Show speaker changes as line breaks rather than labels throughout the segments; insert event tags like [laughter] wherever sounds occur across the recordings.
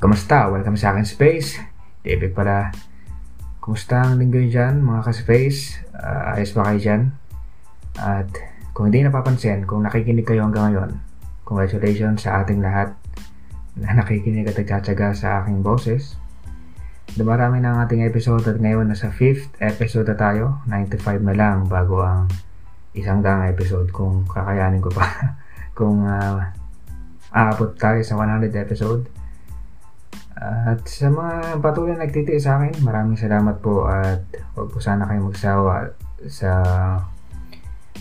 Kamusta? Welcome sa akin space. David pala. Kumusta ang linggo dyan mga ka-space? Uh, ayos ba kayo dyan? At kung hindi napapansin, kung nakikinig kayo hanggang ngayon, congratulations sa ating lahat na [laughs] nakikinig at nagtsatsaga sa aking boses. Dumarami na ang ating episode at ngayon nasa 5th episode na tayo. 95 na lang bago ang isang daang episode kung kakayanin ko pa. [laughs] kung uh, aabot tayo sa 100 episode. At sa mga patuloy na nagtitiis sa akin, maraming salamat po at huwag po sana kayo magsawa sa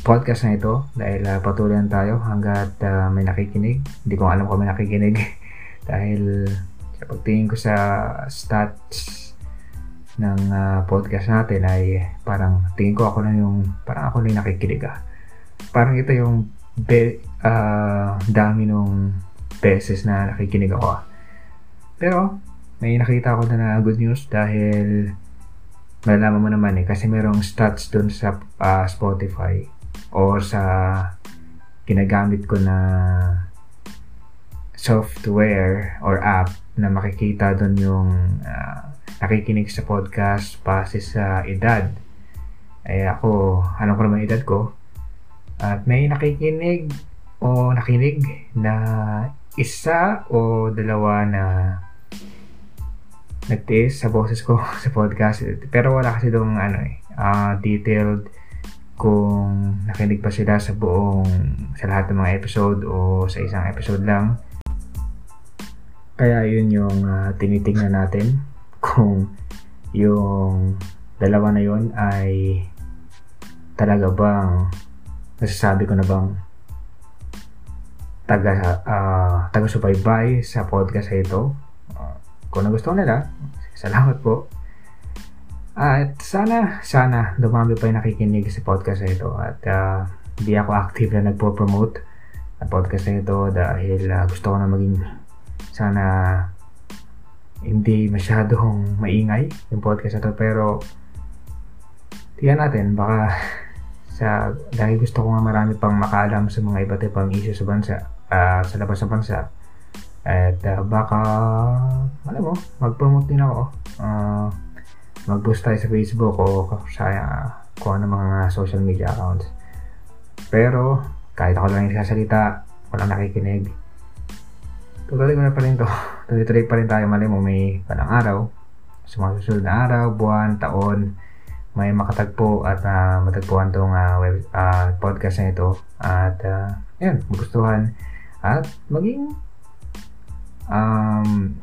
podcast na ito dahil uh, patuloy tayo hanggat uh, may nakikinig. Hindi ko alam kung may nakikinig [laughs] dahil sa pagtingin ko sa stats ng uh, podcast natin ay parang tingin ko ako lang yung parang ako lang nakikinig ah. Parang ito yung be, uh, dami nung beses na nakikinig ako ah. Pero, may nakita ako na, na good news dahil malalaman mo naman eh kasi merong stats dun sa uh, Spotify or sa ginagamit ko na software or app na makikita dun yung uh, nakikinig sa podcast base sa edad. Eh ako, ano ko naman edad ko? At may nakikinig o nakinig na isa o dalawa na nagtiis sa boses ko [laughs] sa podcast. Pero wala kasi doon ano eh, uh, detailed kung nakinig pa sila sa buong, sa lahat ng mga episode o sa isang episode lang. Kaya yun yung uh, tinitingnan natin [laughs] kung yung dalawa na yun ay talaga bang nasasabi ko na bang taga uh, taga subaybay sa podcast ito kung nagustuhan nila, salamat po. At sana, sana dumami pa yung nakikinig sa podcast na ito at uh, ako active na nagpo-promote ang podcast na ito dahil uh, gusto ko na maging sana hindi masyadong maingay yung podcast na ito pero tingnan natin baka [laughs] sa dahil gusto ko nga marami pang makaalam sa mga iba't ibang issue sa bansa uh, sa labas ng bansa at uh, baka, alam mo, mag-promote din ako. Uh, mag-post tayo sa Facebook o sa uh, kung ano mga social media accounts. Pero, kahit ako lang yung sasalita, walang nakikinig. Tutuloy ko na pa rin to. [laughs] Tuloy-tuloy pa rin tayo. Mali mo, may palang araw. Sa mga susunod na araw, buwan, taon, may makatagpo at uh, matagpuan tong uh, web, uh, podcast na ito. At, uh, yun, magustuhan. At maging um,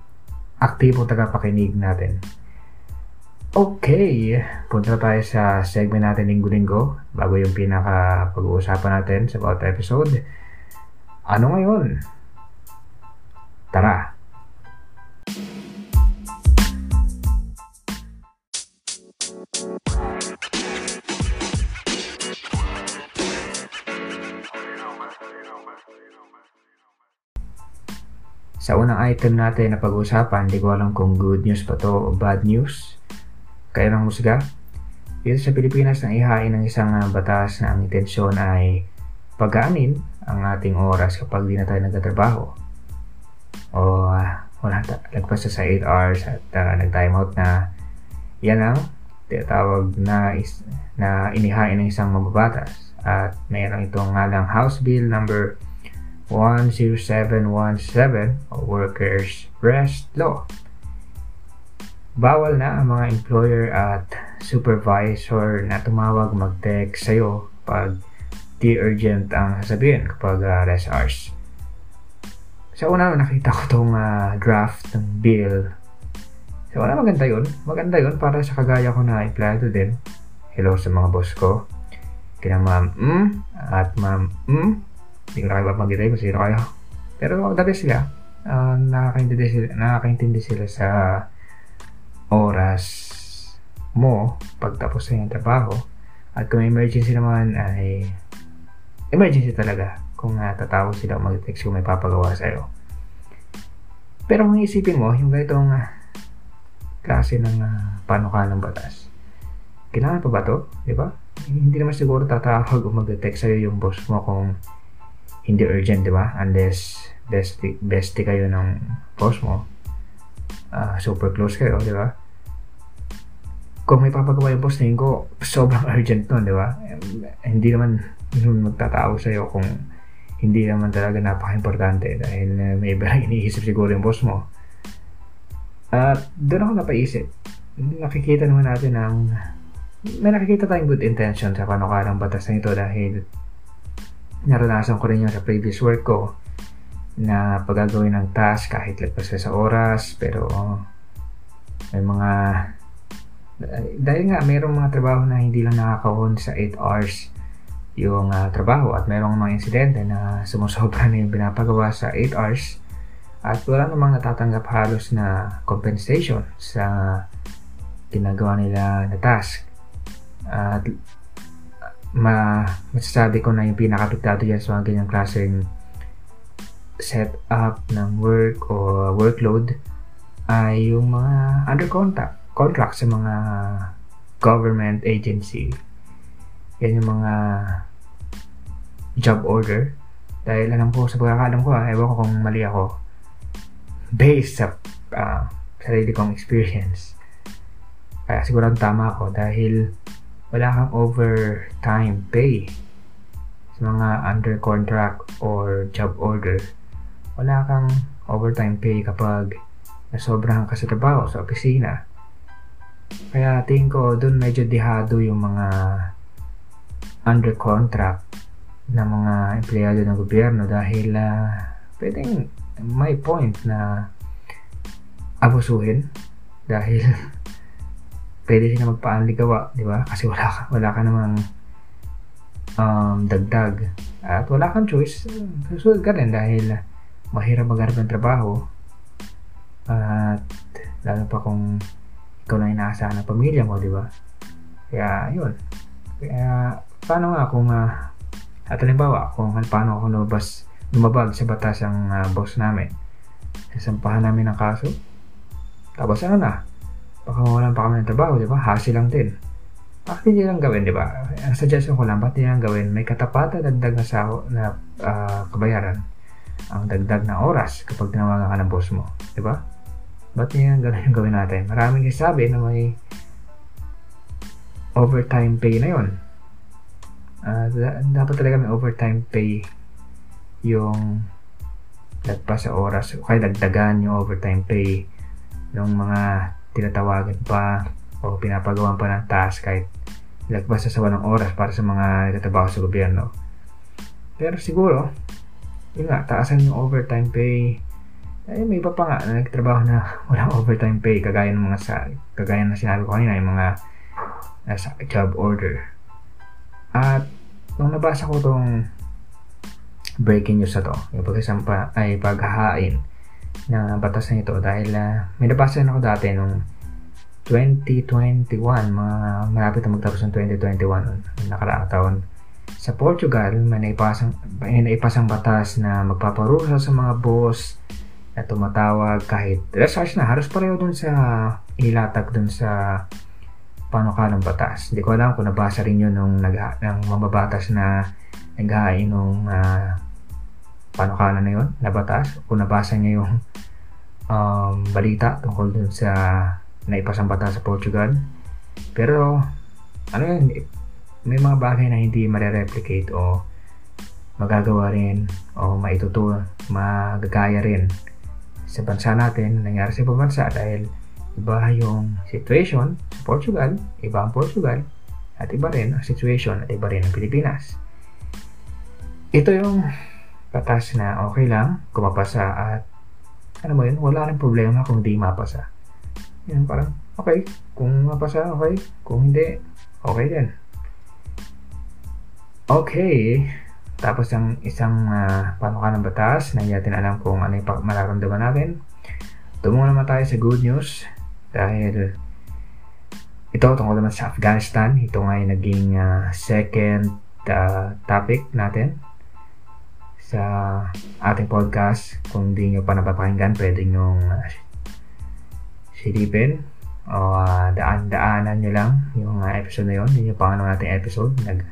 aktibo tagapakinig natin. Okay, punta tayo sa segment natin linggo-linggo bago yung pinaka pag-uusapan natin sa bawat episode. Ano ngayon? Tara! Sa unang item natin na pag-uusapan, hindi ko alam kung good news pa to o bad news. Kayo ng musga. Dito sa Pilipinas, nang ihain ng isang uh, batas na ang intensyon ay pagaanin ang ating oras kapag di na tayo nagtatrabaho. O uh, wala ta, lagpas sa 8 hours at uh, nag-time out na yan ang tinatawag na, is, na inihain ng isang mababatas. At mayroon itong nga lang House Bill number 10717 o Workers' Rest Law. Bawal na ang mga employer at supervisor na tumawag mag-text sa'yo pag di urgent ang sasabihin kapag uh, rest hours. Sa una, nakita ko tong uh, draft ng bill. Sa una, maganda yun. Maganda yun para sa kagaya ko na empleyado din. Hello sa mga boss ko. Kina ma'am mm, at ma'am mm, hindi ko na kayo papagitay kung sino kayo. Pero the best sila. Uh, nakakaintindi sila, nakakaintindi sila sa oras mo pagtapos sa iyong trabaho. At kung emergency naman ay emergency talaga kung uh, sila o mag-text kung may papagawa sa'yo. Pero kung isipin mo, yung ganitong uh, klase ng uh, panukalang batas, kailangan pa ba to? Di ba? Hindi naman siguro tatawag o mag-text sa'yo yung boss mo kung hindi urgent, di ba? Unless bestie, bestie kayo ng boss mo. uh, super close kayo, di ba? Kung may papagawa yung boss, tingin ko, sobrang [laughs] urgent nun, di ba? Hindi naman nun magtatao sa'yo kung hindi naman talaga napaka-importante dahil uh, may iba [laughs] iniisip siguro yung boss mo. At uh, doon ako napaisip. Nakikita naman natin ng may nakikita tayong good intention sa panukarang batas na ito dahil naranasan ko rin yun sa previous work ko na paggagawin ng task kahit lagpas sa oras pero may mga dahil nga mayroong mga trabaho na hindi lang nakakahon sa 8 hours yung uh, trabaho at mayroong mga insidente na sumusobra na yung pinapagawa sa 8 hours at wala namang natatanggap halos na compensation sa ginagawa nila na task. At ma masasabi ko na yung pinaka-apektado yan sa mga ganyang klaseng set up ng work o workload ay yung mga under contract, contract sa mga government agency. Yan yung mga job order. Dahil alam ko, sa pagkakalam ko, ah, ewan ko kung mali ako, based sa uh, sarili kong experience. Kaya siguro tama ako dahil wala kang overtime pay sa mga under contract or job order wala kang overtime pay kapag nasobrahan ka sa trabaho sa opisina. Kaya tingin ko doon medyo dihado yung mga under contract na mga empleyado ng gobyerno dahil uh, pwedeng may point na abusuhin dahil [laughs] pwede sila magpaanligawa, di ba? Kasi wala ka, wala ka namang um, dagdag at wala kang choice, susunod ka rin dahil mahirap maghanap ng trabaho at lalo pa kung ikaw na inaasahan ng pamilya mo, di ba? Kaya, yun. Kaya, paano nga kung, uh, at halimbawa, kung paano ako lumabas, lumabag sa batas ang uh, boss namin, sasampahan namin ng kaso, tapos ano na, baka mawalan pa kami ng trabaho, di ba? Hasi lang din. Bakit hindi lang gawin, di ba? Ang suggestion ko lang, ba't hindi lang gawin? May katapatan dagdag na, sa, na uh, kabayaran ang dagdag na oras kapag tinawagan ka ng boss mo. Di ba? Ba't yan ganun yung gawin natin? Maraming sabi na may overtime pay na yon. Uh, dapat talaga may overtime pay yung lagpas sa oras o kaya dagdagan yung overtime pay ng mga tinatawagan pa o pinapagawa pa ng task kahit lagpas sa walang oras para sa mga nagtatrabaho sa gobyerno. Pero siguro, yun nga, taasan yung overtime pay. Eh, may iba pa nga na nagtrabaho na [laughs] walang overtime pay, kagaya ng mga sa, kagaya na sinabi ko kanina, yung mga nasa job order. At, nung nabasa ko tong breaking news na to, yung pagkasampa, ay paghahain ng batas na ito dahil uh, may nabasa na ako dati nung 2021, mga malapit na magtapos ng 2021, nakaraang taon sa Portugal, may naipasang, may naipasang batas na magpaparusa sa mga boss na tumatawag kahit research na, halos pareho dun sa ilatag dun sa panukalang batas. Hindi ko alam kung nabasa rin yun nung nag, ng mababatas na naghain nung uh, panukala na yun, na batas, kung nabasa niya yung um, balita tungkol dun sa naipasang batas sa Portugal. Pero, ano yun, may mga bagay na hindi mare-replicate o magagawa rin o maitutulong, magagaya rin sa bansa natin, nangyari sa ibang bansa dahil iba yung situation sa Portugal, iba ang Portugal, at iba rin ang situation at iba rin ang Pilipinas. Ito yung batas na okay lang kung mapasa at ano mo yun, wala rin problema kung di mapasa. Yan, parang okay, kung mapasa, okay, kung hindi, okay din. Okay. Tapos ang isang uh, panukalang batas na hindi alam kung ano yung mararamdaman natin. Tumungo naman tayo sa good news dahil ito tungkol naman sa Afghanistan. Ito nga yung naging uh, second uh, topic natin sa ating podcast. Kung di nyo pa napapakinggan, pwede nyo uh, silipin o uh, daan-daanan nyo lang yung uh, episode na yun. Yun yung pangalawa nating episode. Nag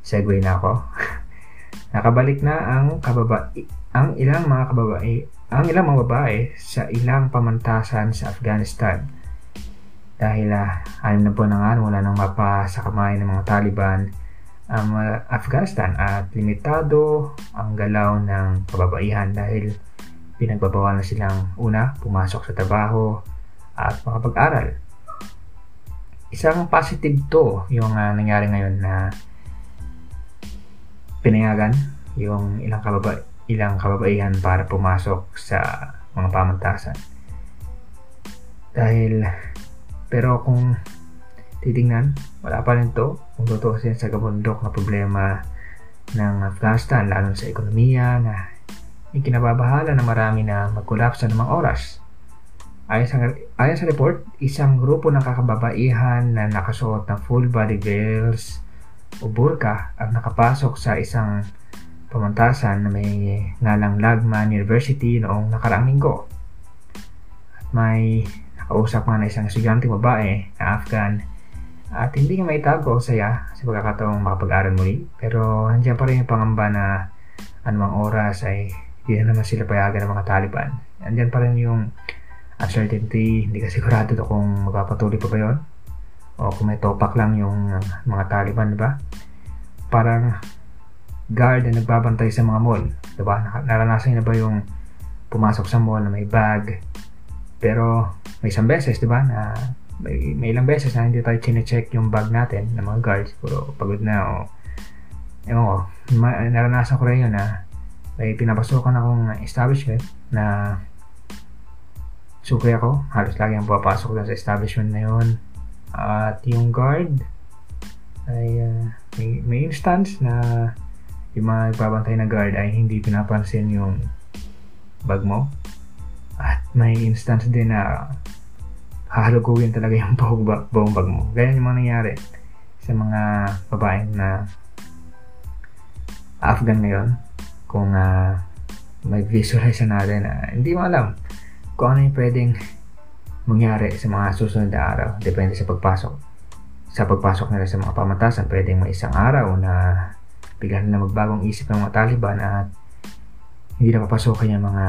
segue na ako. [laughs] Nakabalik na ang kababa ang ilang mga kababae ang ilang mga babae sa ilang pamantasan sa Afghanistan. Dahil uh, anim na po na nga wala nang mapa sa kamay ng mga Taliban ang Afghanistan at limitado ang galaw ng kababaihan dahil pinagbabawal na silang una pumasok sa trabaho at makapag-aral. Isang positive to yung uh, nangyari ngayon na pinayagan yung ilang kababa ilang kababaihan para pumasok sa mga pamantasan. Dahil pero kung titingnan, wala pa rin to kung tutusin sa kabundok na problema ng Afghanistan lalo sa ekonomiya na ikinababahala na marami na magkulapsa ng mga oras. Ayon sa, ayon sa report, isang grupo ng kakababaihan na nakasuot ng full body veils o burka ang nakapasok sa isang pamantasan na may ngalang Lagman University noong nakaraang linggo. At may nakausap nga na isang estudyante babae na Afghan at hindi nga maitago saya sa pagkakataong makapag-aral muli pero nandiyan pa rin yung pangamba na anumang oras ay hindi na naman sila payagan ng mga Taliban. Nandiyan pa rin yung uncertainty, hindi ka sigurado kung magpapatuloy pa ba yun o kung may topak lang yung mga Taliban, di ba? Parang guard na nagbabantay sa mga mall, di ba? Naranasan na ba yung pumasok sa mall na may bag, pero may isang beses, di ba, na may, may ilang beses na hindi tayo chine-check yung bag natin ng mga guards, puro pagod na o ewan ko, ma- naranasan ko rin yun na may pinapasukan akong establishment na sukri ako. Halos lagi ang pupasok sa establishment na yun. At yung guard ay uh, may, may instance na yung mga nagbabantay na guard ay hindi pinapansin yung bag mo. At may instance din na hahalugugin talaga yung [laughs] buong, buong bag mo. Ganyan yung mga nangyari sa mga babaeng na Afghan ngayon. Kung uh, may visualize natin na uh, hindi mo alam kung ano yung pwedeng mangyari sa mga susunod na araw. Depende sa pagpasok. Sa pagpasok nila sa mga pamantasan, pwedeng may isang araw na bigla na magbagong isip ng mga Taliban at hindi na papasokan yung mga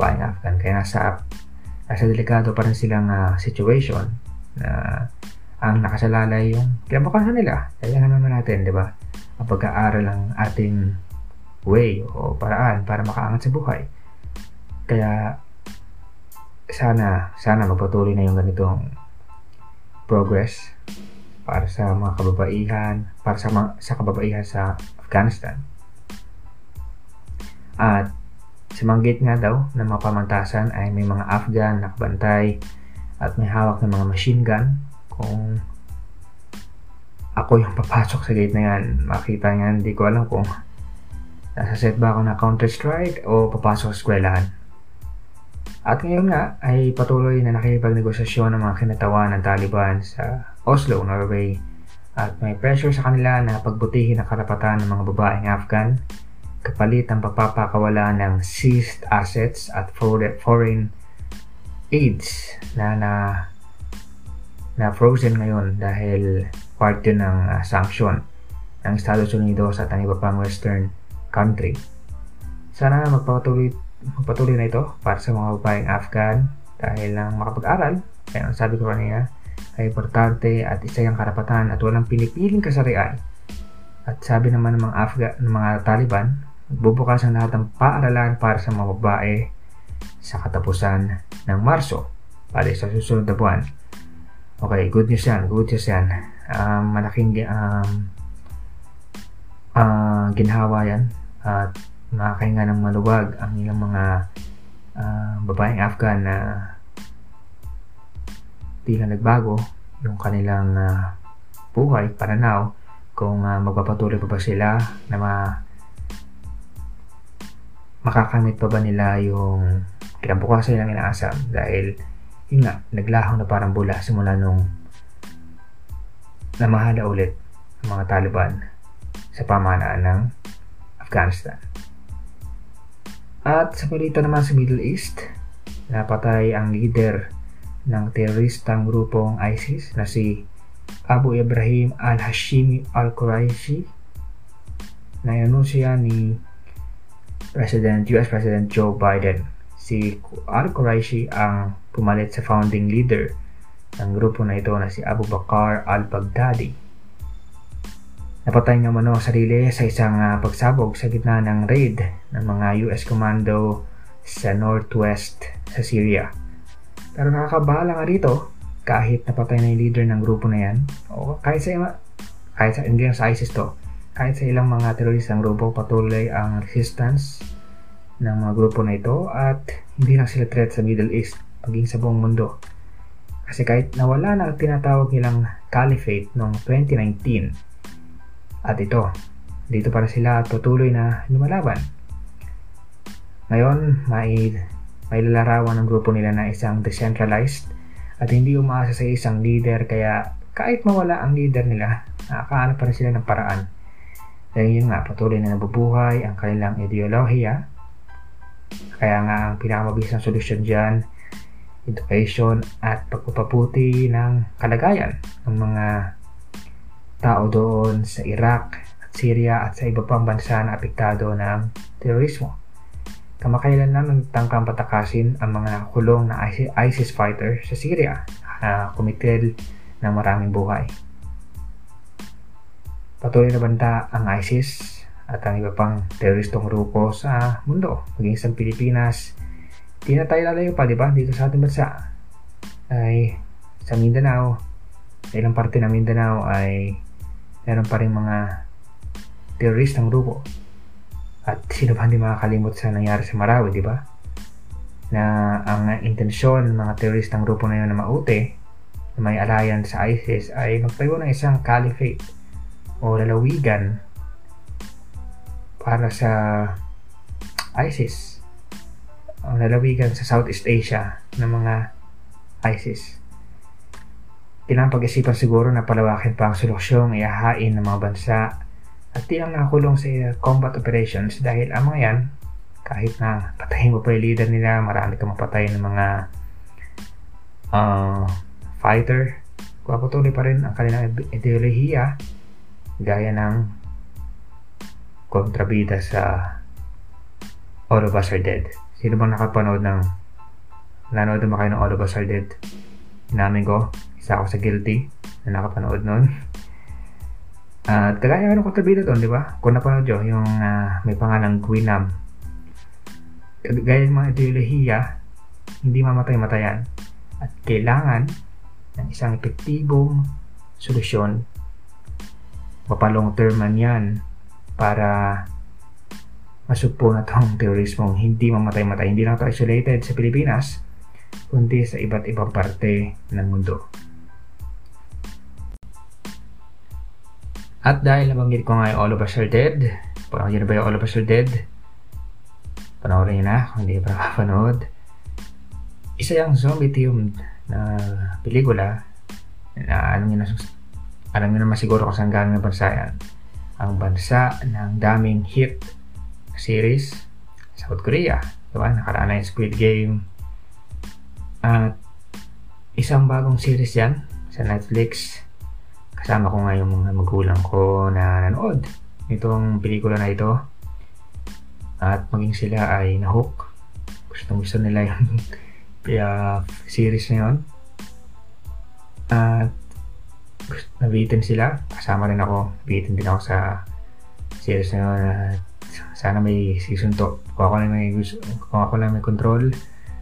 baing Afghan. Kaya nasa, nasa delikado pa rin silang uh, situation na ang nakasalalay yung kinabukasan nila. Kaya naman natin, di ba? Ang pag-aaral ng ating way o paraan para makaangat sa buhay. Kaya sana sana magpatuloy na yung ganitong progress para sa mga kababaihan, para sa mga, sa kababaihan sa Afghanistan. At mga gate nga daw ng mga pamantasan ay may mga Afghan nakabantay at may hawak ng mga machine gun. Kung ako yung papasok sa gate na yan, makita nga hindi ko alam kung nasa set ba ako na Counter-Strike o papasok sa eskwelahan. At ngayon nga ay patuloy na nakikipagnegosasyon ng mga kinatawan ng Taliban sa Oslo, Norway at may pressure sa kanila na pagbutihin ang karapatan ng mga babaeng Afghan kapalit ang pagpapakawala ng seized assets at foreign aids na na na frozen ngayon dahil part yun ng uh, sanction ng Estados Unidos at ang iba pang western country. Sana magpatuloy magpatuloy na ito para sa mga babaeng Afghan dahil lang makapag-aral. Kaya sabi ko kanina, ay importante at isa yung karapatan at walang pinipiling kasarian. At sabi naman ng mga, Afga, ng mga Taliban, magbubukas ang lahat ng paaralan para sa mga babae sa katapusan ng Marso para sa susunod na buwan. Okay, good news yan, good news yan. Um, malaking um, uh, ginhawa yan at nakakahinga ng maluwag ang ilang mga uh, babaeng Afghan na tila nagbago yung kanilang uh, buhay, pananaw, kung uh, magpapatuloy pa ba sila na ma makakamit pa ba nila yung kinabukasan nilang inaasam dahil yun nga, naglaho na parang bula simula nung namahala ulit ang mga Taliban sa pamanaan ng Afghanistan. At sa balita naman sa Middle East, napatay ang leader ng teroristang grupong ISIS na si Abu Ibrahim al-Hashimi al-Quraishi na inanunsya ni President, US President Joe Biden si Al-Quraishi ang pumalit sa founding leader ng grupo na ito na si Abu Bakr al-Baghdadi. Napatay ng mano sarili sa isang uh, pagsabog sa gitna ng raid ng mga US Commando sa northwest sa Syria. Pero nakakabahala nga rito kahit napatay na yung leader ng grupo na yan o kahit sa kahit sa hindi sa ISIS to kahit sa ilang mga teroristang grupo patuloy ang resistance ng mga grupo na ito at hindi lang sila threat sa Middle East maging sa buong mundo. Kasi kahit nawala na ang tinatawag nilang caliphate noong 2019, at ito, dito para sila tutuloy na lumalaban. Ngayon, may, may lalarawan ng grupo nila na isang decentralized at hindi umaasa sa isang leader kaya kahit mawala ang leader nila, nakakaanap pa rin sila ng paraan. Dahil yun nga, patuloy na nabubuhay ang kanilang ideolohiya. Kaya nga ang pinakamabisang solusyon dyan education at pagpapaputi ng kalagayan ng mga tao doon sa Iraq at Syria at sa iba pang bansa na apektado ng terorismo. Kamakailan lang nagtangkang patakasin ang mga kulong na ISIS fighter sa Syria na kumitil ng maraming buhay. Patuloy na banta ang ISIS at ang iba pang teroristong grupo sa mundo, maging sa Pilipinas, Di na tayo lalayo pa, di ba? Dito sa ating bansa ay sa Mindanao, sa ilang parte ng Mindanao ay meron pa rin mga teroristang grupo. At sino ba hindi makakalimot sa nangyari sa Marawi, di ba? Na ang intensyon ng mga teroristang grupo na yun na mauti, na may alliance sa ISIS, ay magtayo ng isang caliphate o lalawigan para sa ISIS. Ang lalawigan sa Southeast Asia ng mga ISIS. Pinampag-isipan siguro na palawakin pa ang solusyong iahain ng mga bansa at di lang nakakulong sa combat operations dahil ang mga yan, kahit na patayin mo pa yung leader nila, marami kang mapatay ng mga uh, fighter, papatuloy pa rin ang kanilang ideolohiya gaya ng kontrabida sa All of Us Are Dead. Sino bang nakapanood ng nanood na kayo ng All of Us Are Dead? Inamin ko, isa ako sa guilty na nakapanood nun. [laughs] At uh, kagaya ka ng kontrabida doon, di ba? Kung napanood nyo, yung uh, may pangalang Gwynam. Gaya ng mga ideolohiya, hindi mamatay-matayan. At kailangan ng isang epektibong solusyon mapalong term man yan para masugpo na tong [laughs] terorismong hindi mamatay-matay. Hindi lang ito isolated sa Pilipinas, kundi sa iba't ibang parte ng mundo. At dahil nabanggit ko nga yung All of Us Are Dead, panoorin na ba yung All of Us Are Dead? Panoorin nyo na kung hindi pa nakapanood. Isa yung zombie themed na pelikula na alam nyo na alam nyo naman siguro kung saan galing ng bansa yan. Ang bansa ng daming hit series, South Korea. Diba? Nakaraan na yung Squid Game. At isang bagong series yan sa Netflix. Kasama ko nga yung mga magulang ko na nanood nitong pelikula na ito. At maging sila ay nahook. Gusto gusto nila [laughs] yung uh, series na yun. At nabitin sila. Kasama rin ako. Nabitin din ako sa series na yun. Sana may season 2. Kung ako lang may, kung ako lang may control,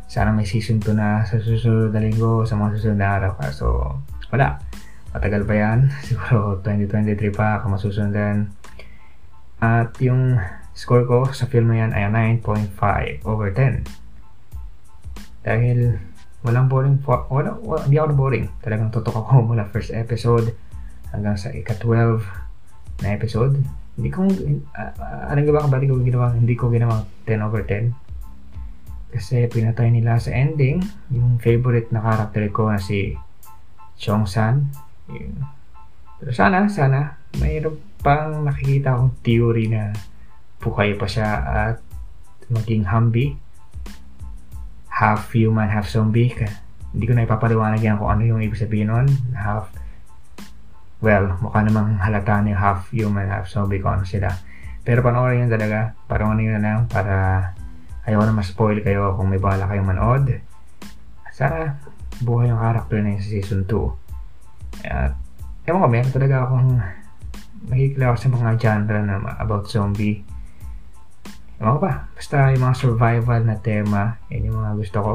sana may season 2 na sa susunod na linggo, sa mga susunod na araw. So, wala. Matagal pa yan. [laughs] Siguro 2023 pa ako masusundan. At yung score ko sa film na yan ay 9.5 over 10. Dahil walang boring, wala, wala, hindi ako boring. Talagang tutok ako [laughs] mula first episode hanggang sa ika-12 na episode. Hindi ko, uh, anong gawa ka ko ginawa, hindi ko ginawa 10 over 10. Kasi pinatay nila sa ending, yung favorite na character ko na si Chong San. Pero sana, sana, mayroon pang nakikita akong theory na buhay pa siya at maging Humvee. Half human, half zombie. Hindi ko na ipapaliwanag yan kung ano yung ibig sabihin nun. Half well, mukha namang halata ni half human, half zombie kung ano sila. Pero panoorin yun talaga, parang ano yun lang, para Ayaw na ma-spoil kayo kung may bala kayong manood. Sana buhay yung character na yun sa season 2. At, ewan ko, meron talaga akong mahilig ako sa mga genre na about zombie. Ewan ko pa, basta yung mga survival na tema, yun yung mga gusto ko.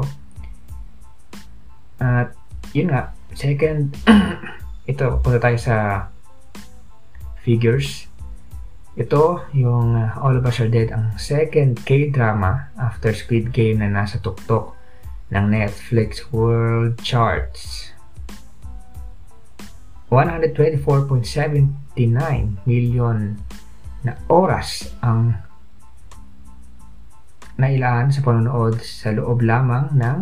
At, yun nga, second, [clears throat] ito, punta tayo sa figures. Ito, yung uh, All of Us Are Dead, ang second K-drama after Squid Game na nasa tuktok ng Netflix World Charts. 124.79 million na oras ang nailaan sa panonood sa loob lamang ng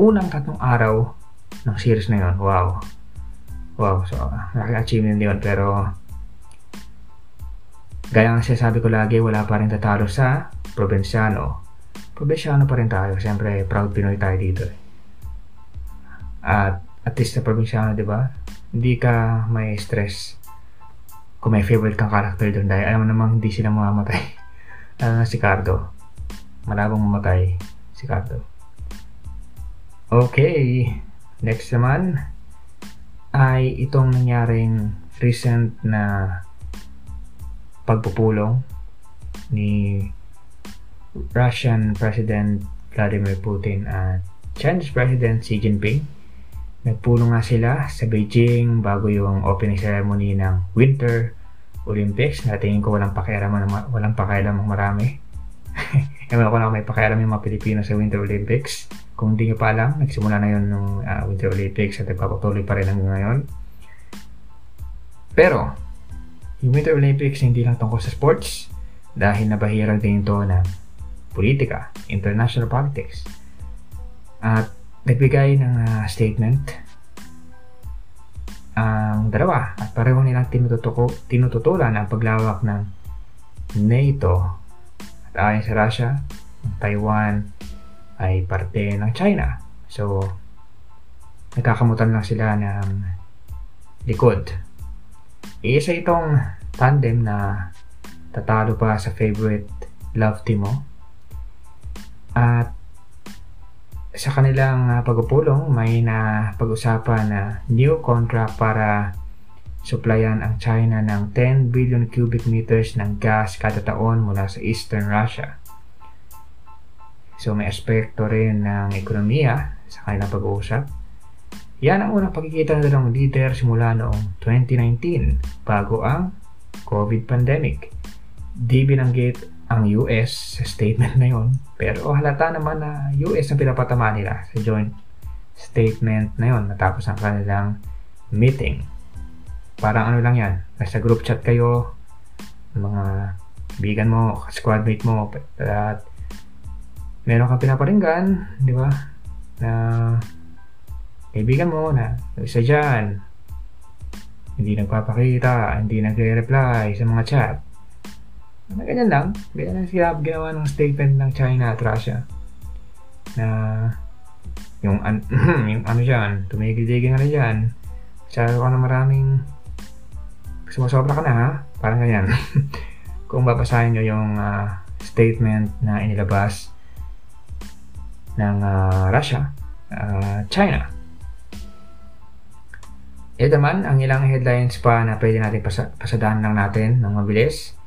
unang tatlong araw ng series na yun. Wow. Wow. So, nakaka-achievement yun. Pero, gaya ng sinasabi ko lagi, wala pa rin tatalo sa probinsyano. Probinsyano pa rin tayo. Siyempre, proud Pinoy tayo dito. Eh. At at least sa probinsyano, di ba? Hindi ka may stress kung may favorite kang character doon dahil alam mo namang hindi sila mamamatay. Lalo [laughs] na si Cardo. Malabong mamatay si Cardo. Okay. Next naman ay itong nangyaring recent na pagpupulong ni Russian President Vladimir Putin at Chinese President Xi Jinping. Nagpulong nga sila sa Beijing bago yung opening ceremony ng Winter Olympics na tingin ko walang pakialam walang pakialam marami. [laughs] Ewan ko na may pakialam yung mga Pilipino sa Winter Olympics. Kung hindi nyo pa alam, nagsimula na yun ng uh, Winter Olympics at nagpapatuloy pa rin hanggang ngayon. Pero, yung Winter Olympics hindi lang tungkol sa sports dahil nabahirang din ito ng politika, international politics. At nagbigay ng uh, statement ang dalawa at pareho nilang tinututuko, tinututulan ang paglawak ng NATO at ayon sa Russia, Taiwan ay parte ng China. So, nagkakamutan lang sila ng likod. Isa itong tandem na tatalo pa sa favorite love team mo at sa kanilang uh, pagpupulong, may na pag-usapan na new contract para supplyan ang China ng 10 billion cubic meters ng gas kada taon mula sa Eastern Russia. So may aspekto rin ng ekonomiya sa kanilang pag-uusap. Yan ang unang pagkikita ng dalawang leader simula noong 2019 bago ang COVID pandemic. Di binanggit ang US sa statement na yon. Pero halata naman na US ang pinapatama nila sa joint statement na yon natapos ang kanilang meeting. Parang ano lang yan, nasa group chat kayo, mga bigan mo, squadmate mo, at meron kang pinaparinggan, di ba? Na kaibigan mo na isa dyan, hindi nagpapakita, hindi nagre-reply sa mga chat na ganyan lang. Ganyan lang sila ginawa ng statement ng China at Russia. Na yung, an [clears throat] yung ano dyan, tumigil-tigil nga na dyan. Masyado ka na maraming sumusobra ka na ha. Parang ganyan. [laughs] Kung babasahin nyo yung uh, statement na inilabas ng uh, Russia, uh, China. Ito naman, ang ilang headlines pa na pwede natin pasa- pasadahan lang natin ng mabilis.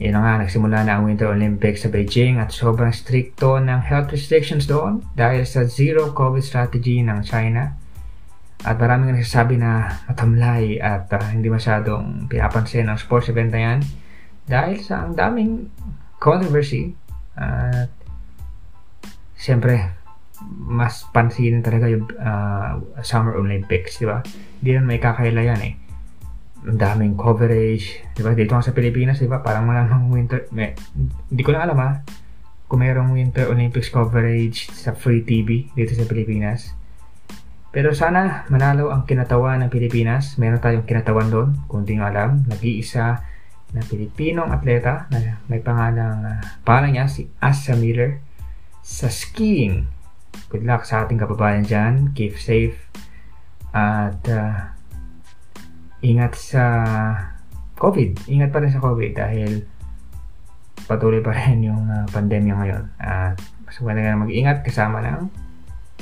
Yun nga, nagsimula na ang Winter Olympics sa Beijing at sobrang stricto ng health restrictions doon dahil sa zero COVID strategy ng China. At maraming nagsasabi na matamlay at uh, hindi masyadong pinapansin ang sports event na yan dahil sa ang daming controversy at siyempre mas pansin talaga yung uh, Summer Olympics, di ba? Hindi yan may kakaila yan eh ang daming coverage, di ba? Dito nga sa Pilipinas, di ba? Parang wala winter, may, hindi ko na alam ha, kung mayroong Winter Olympics coverage sa free TV dito sa Pilipinas. Pero sana manalo ang kinatawan ng Pilipinas. Meron tayong kinatawan doon, nyo alam. Nag-iisa na Pilipinong atleta na may pangalang, uh, pangalan niya si Asa Miller sa skiing. Good luck sa ating kababayan dyan. Keep safe. At uh, ingat sa COVID. Ingat pa rin sa COVID dahil patuloy pa rin yung uh, pandemya ngayon. At mas maganda mag-ingat kasama ng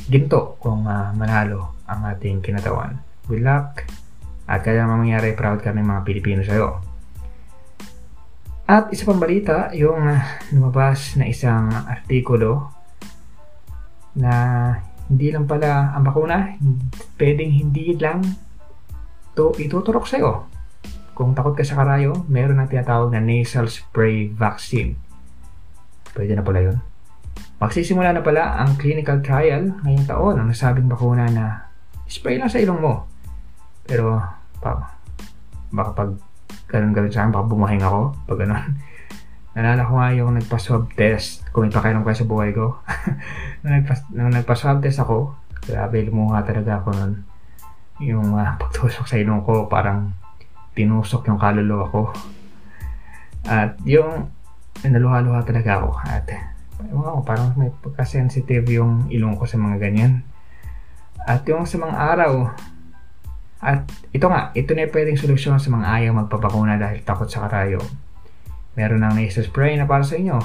ginto kung uh, manalo ang ating kinatawan. Good luck! At kaya mangyari, proud kami mga Pilipino sa'yo. At isa pang balita, yung uh, lumabas na isang artikulo na hindi lang pala ang bakuna, pwedeng hindi lang to ituturok sa'yo. Kung takot ka sa karayo, meron ng tinatawag na nasal spray vaccine. Pwede na pala yun. Magsisimula na pala ang clinical trial ngayong taon ang nasabing bakuna na spray lang sa ilong mo. Pero, pa, baka pag ganun gawin sa akin, baka bumahin ako pag ganun. [laughs] Nalala ko nga yung nagpa-swab test. Kung pakialam kayo sa buhay ko. [laughs] nung, nagpa, nung nagpa-swab test ako, grabe, lumuha talaga ako nun. Yung uh, pagtusok sa ilong ko, parang tinusok yung kaluluwa ko. At yung naluha-luha talaga ako. At ewan ko, parang may pagka-sensitive yung ilong ko sa mga ganyan. At yung sa mga araw, at ito nga, ito na pwedeng solusyon sa mga ayaw magpapakuna dahil takot sa karayo. Meron ng nasal spray na para sa inyo.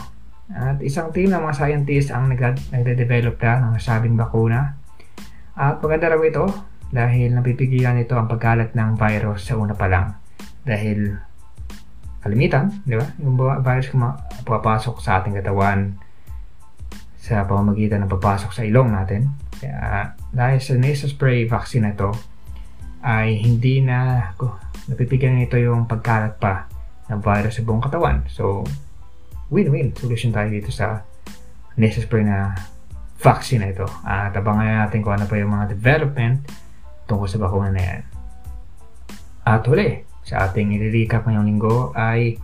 At isang team ng mga scientists ang nagde-develop na ng nasabing bakuna. At maganda raw ito dahil napipigilan ito ang pagkalat ng virus sa una pa lang. Dahil kalimitan, di ba? Yung virus pumapasok sa ating katawan sa pamamagitan ng papasok sa ilong natin. Kaya dahil sa nasal spray vaccine na ito, ay hindi na napipigyan nito yung pagkalat pa ng virus sa buong katawan. So, win-win solution tayo dito sa necessary na vaccine na ito. At abangan natin kung ano pa yung mga development tungkol sa bakuna na yan. At huli, sa ating i-recap ngayong linggo ay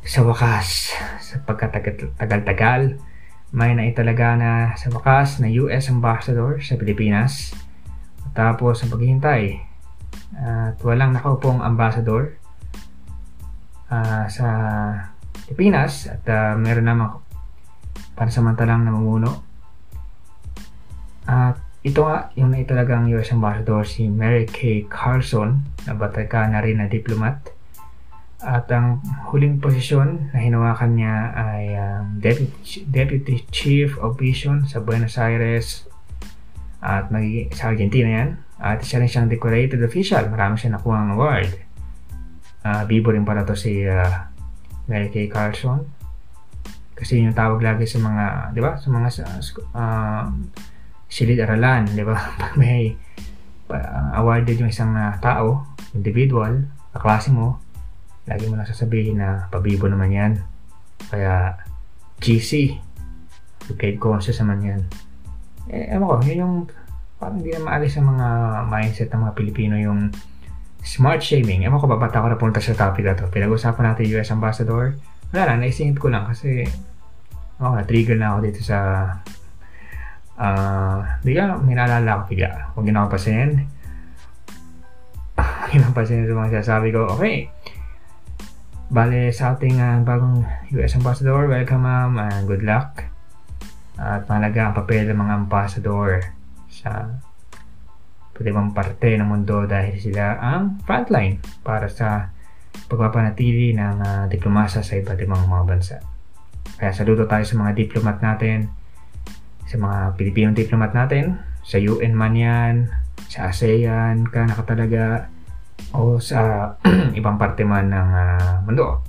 sa wakas, sa pagkatagal-tagal, may naitalaga na sa wakas na US Ambassador sa Pilipinas tapos ang paghihintay at walang nakaupong ambassador uh, sa Pilipinas at uh, meron namang pansamantalang namumuno. At ito nga yung naitalagang US Ambassador si Mary Kay Carlson na bataka na rin na diplomat. At ang huling posisyon na hinawakan niya ay um, Deputy, Deputy Chief of Vision sa Buenos Aires at magiging sa Argentina yan. At isa rin siyang decorated official. Marami siya nakuha ang award. Uh, Bibo rin pala to si uh, Mary Kay Carlson. Kasi yung tawag lagi sa mga, di ba? Sa mga uh, silid-aralan, di ba? [laughs] Pag may uh, awarded yung isang uh, tao, individual, kaklase mo, lagi mo lang sasabihin na pabibo naman yan. Kaya, GC, Kate Conscious naman yan eh, ewan ko, yun yung parang hindi na maalis sa mga mindset ng mga Pilipino yung smart shaming. Ewan ko, babata ko na punta sa topic na to. Pinag-usapan natin US Ambassador. Wala lang, naisingit ko lang kasi oh, na-trigger na ako dito sa uh, hindi ka, may naalala ko bigla. Huwag ginawa pasin. Huwag ginawa pasin sa mga sasabi ko. Okay. Bale, sa ating uh, bagong US Ambassador, welcome ma'am and good luck at mahalaga ang papel ng mga ambassador sa pwedeng parte ng mundo dahil sila ang frontline para sa pagpapanatili ng uh, diplomasa sa iba't ibang mga bansa. Kaya saludo tayo sa mga diplomat natin, sa mga Pilipinong diplomat natin, sa UN man yan, sa ASEAN ka nakatalaga, o sa [clears throat] ibang parte man ng uh, mundo.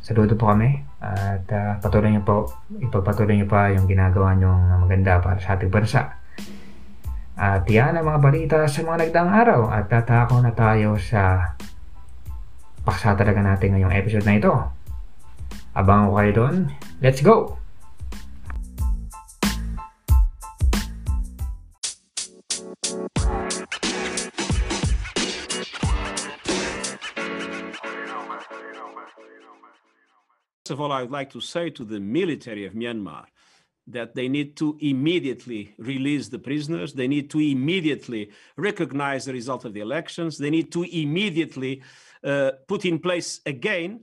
Saludo po kami at uh, patuloy niyo po, ipagpatuloy niyo pa yung ginagawa niyong maganda para sa ating bansa. At yan ang mga balita sa mga nagdaang araw at tatako na tayo sa paksa talaga natin ngayong episode na ito. Abangan ko kayo doon. Let's go!
Of all, I would like to say to the military of Myanmar that they need to immediately release the prisoners. They need to immediately recognize the result of the elections. They need to immediately uh, put in place again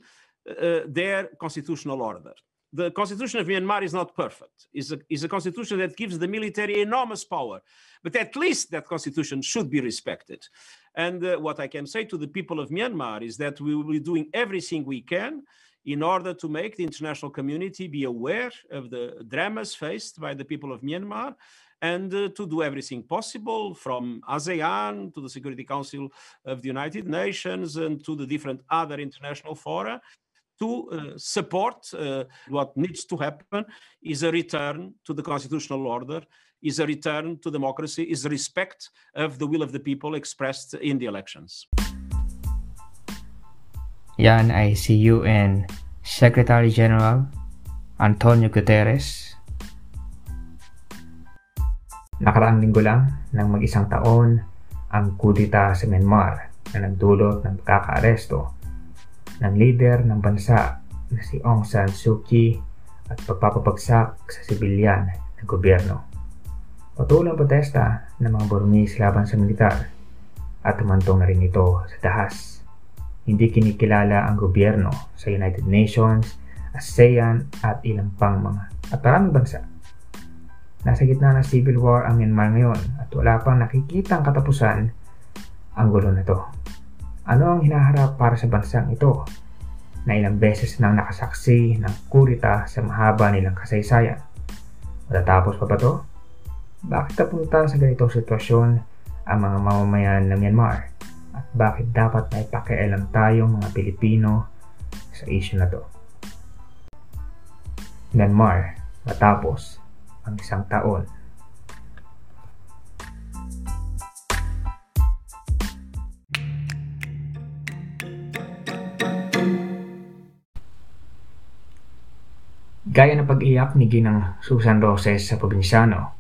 uh, their constitutional order. The constitution of Myanmar is not perfect. It's a, it's a constitution that gives the military enormous power, but at least that constitution should be respected. And uh, what I can say to the people of Myanmar is that we will be doing everything we can in order to make the international community be aware of the dramas faced by the people of Myanmar and uh, to do everything possible from ASEAN to the Security Council of the United Nations and to the different other international fora to uh, support uh, what needs to happen is a return to the constitutional order is a return to democracy is respect of the will of the people expressed in the elections
Yan ay si UN Secretary General Antonio Guterres. Nakaraang linggo lang ng mag-isang taon ang kudita sa Myanmar na nagdulot ng pagkakaaresto ng leader ng bansa na si Aung San Suu Kyi at pagpapabagsak sa sibilyan ng gobyerno. Patuloy ang protesta ng mga Burmese laban sa militar at tumantong na rin ito sa dahas hindi kinikilala ang gobyerno sa United Nations, ASEAN at ilang pang mga at maraming bansa. Nasa gitna ng civil war ang Myanmar ngayon at wala pang nakikita ang katapusan ang gulo na to. Ano ang hinaharap para sa bansang ito na ilang beses nang nakasaksi ng kurita sa mahaba nilang kasaysayan? Matatapos pa ba to? Bakit napunta sa ganitong sitwasyon ang mga mamamayan ng Myanmar? Bakit dapat may pakialam tayong mga Pilipino sa issue na to. Myanmar matapos ang isang taon. Gaya ng pag-iyak ni Ginang Susan Roses sa probinsyano,